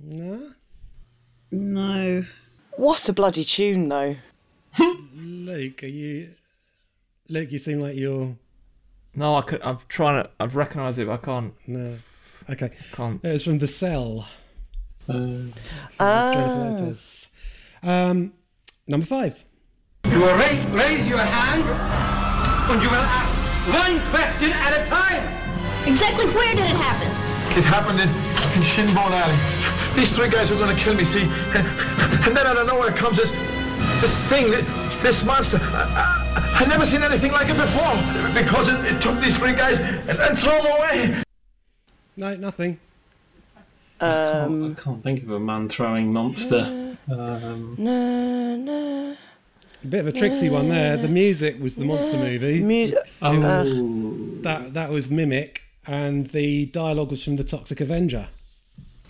No? No. What a bloody tune, though. Luke, are you. Luke, you seem like you're. No, I could, I'm trying to. I've recognised it, but I can't. No. Okay. Can't. Uh, it was from The Cell. Uh, From Ah. Jennifer Lopez. Um, number five. You will raise, raise your hand and you will ask one question at a time. Exactly where did it happen? It happened in, in Shinbone Alley. These three guys were going to kill me, see? And then out of nowhere comes this this thing, this, this monster. I, I, I never seen anything like it before because it, it took these three guys and, and threw them away. No, nothing. I, can't, Um, I can't think of a man throwing monster. Um, no, no. A bit of a tricksy one there. The music was the monster movie. Music. oh, That that was Mimic, and the dialogue was from the Toxic Avenger.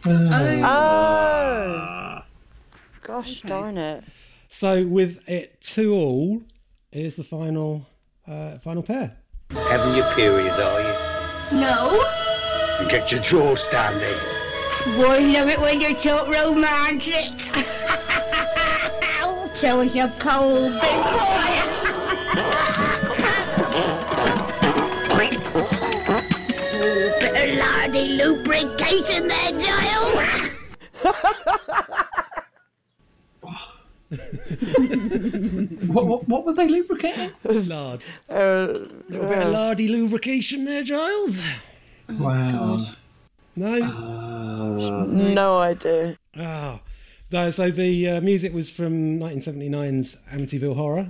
Oh. Gosh darn it. So with it two all, here's the final uh, final pair. Having your period, are you? No. You get your jaw standing. Boy, love it when you're so romantic. so is your cold big boy. Better lardy lubrication there, Giles. what, what, what were they lubricating? Lard. Uh, A little bit of lardy lubrication there, Giles. wow. No. Uh, No idea. Ah. No, so the uh, music was from 1979's Amityville Horror.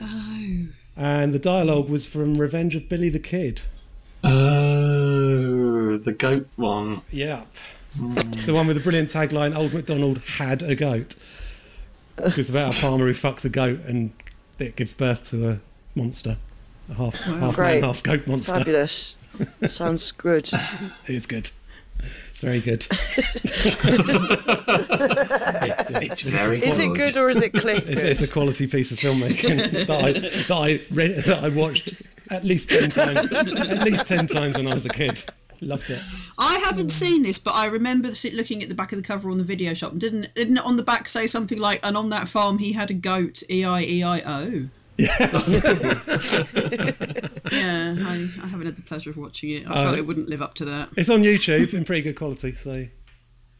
Oh. And the dialogue was from Revenge of Billy the Kid. oh, the goat one. Yeah. The one with the brilliant tagline Old MacDonald had a goat. It's about a farmer who fucks a goat and it gives birth to a monster. A half, half man, half goat monster. Fabulous. Sounds good. It is good. It's very good. It's very good. Is it good or is it click? It's, it's a quality piece of filmmaking that I that I read that I watched at least ten times. At least ten times when I was a kid. Loved it. I haven't seen this, but I remember sit- looking at the back of the cover on the video shop. and Didn't didn't it on the back say something like, "And on that farm he had a goat." E I E I O. Yes. Yeah, I, I haven't had the pleasure of watching it. I Uh, felt it wouldn't live up to that. It's on YouTube in pretty good quality, so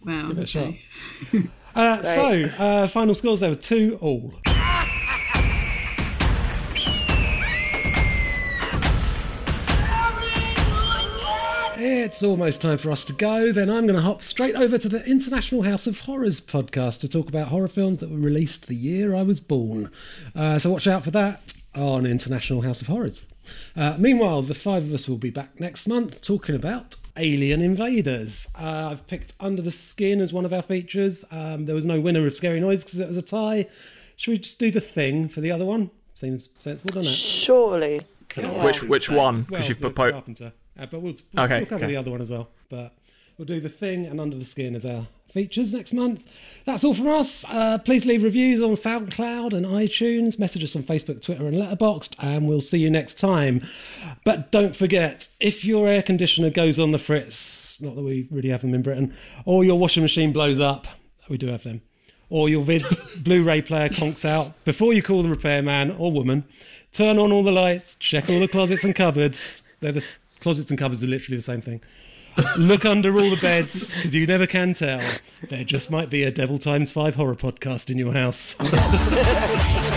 Wow. give it a shot. Okay. Uh, so, uh, final scores there were two all. It's almost time for us to go. Then I'm going to hop straight over to the International House of Horrors podcast to talk about horror films that were released the year I was born. Uh, so watch out for that on International House of Horrors. Uh, meanwhile, the five of us will be back next month talking about Alien Invaders. Uh, I've picked Under the Skin as one of our features. Um, there was no winner of Scary Noise because it was a tie. Should we just do the thing for the other one? Seems sensible, doesn't it? Surely. Yeah. Which which one? Because Well, you've the put Carpenter. Uh, but we'll, we'll, Okay, we'll cover okay. the other one as well. But we'll do the thing and under the skin as our features next month. That's all from us. Uh, please leave reviews on SoundCloud and iTunes. Message us on Facebook, Twitter, and Letterboxd, and we'll see you next time. But don't forget, if your air conditioner goes on the fritz, not that we really have them in Britain, or your washing machine blows up, we do have them. or your vid- Blu-ray player conks out, before you call the repairman or woman, turn on all the lights, check all the closets and cupboards. They're the closets and cupboards are literally the same thing. Look under all the beds because you never can tell. There just might be a Devil Times Five horror podcast in your house.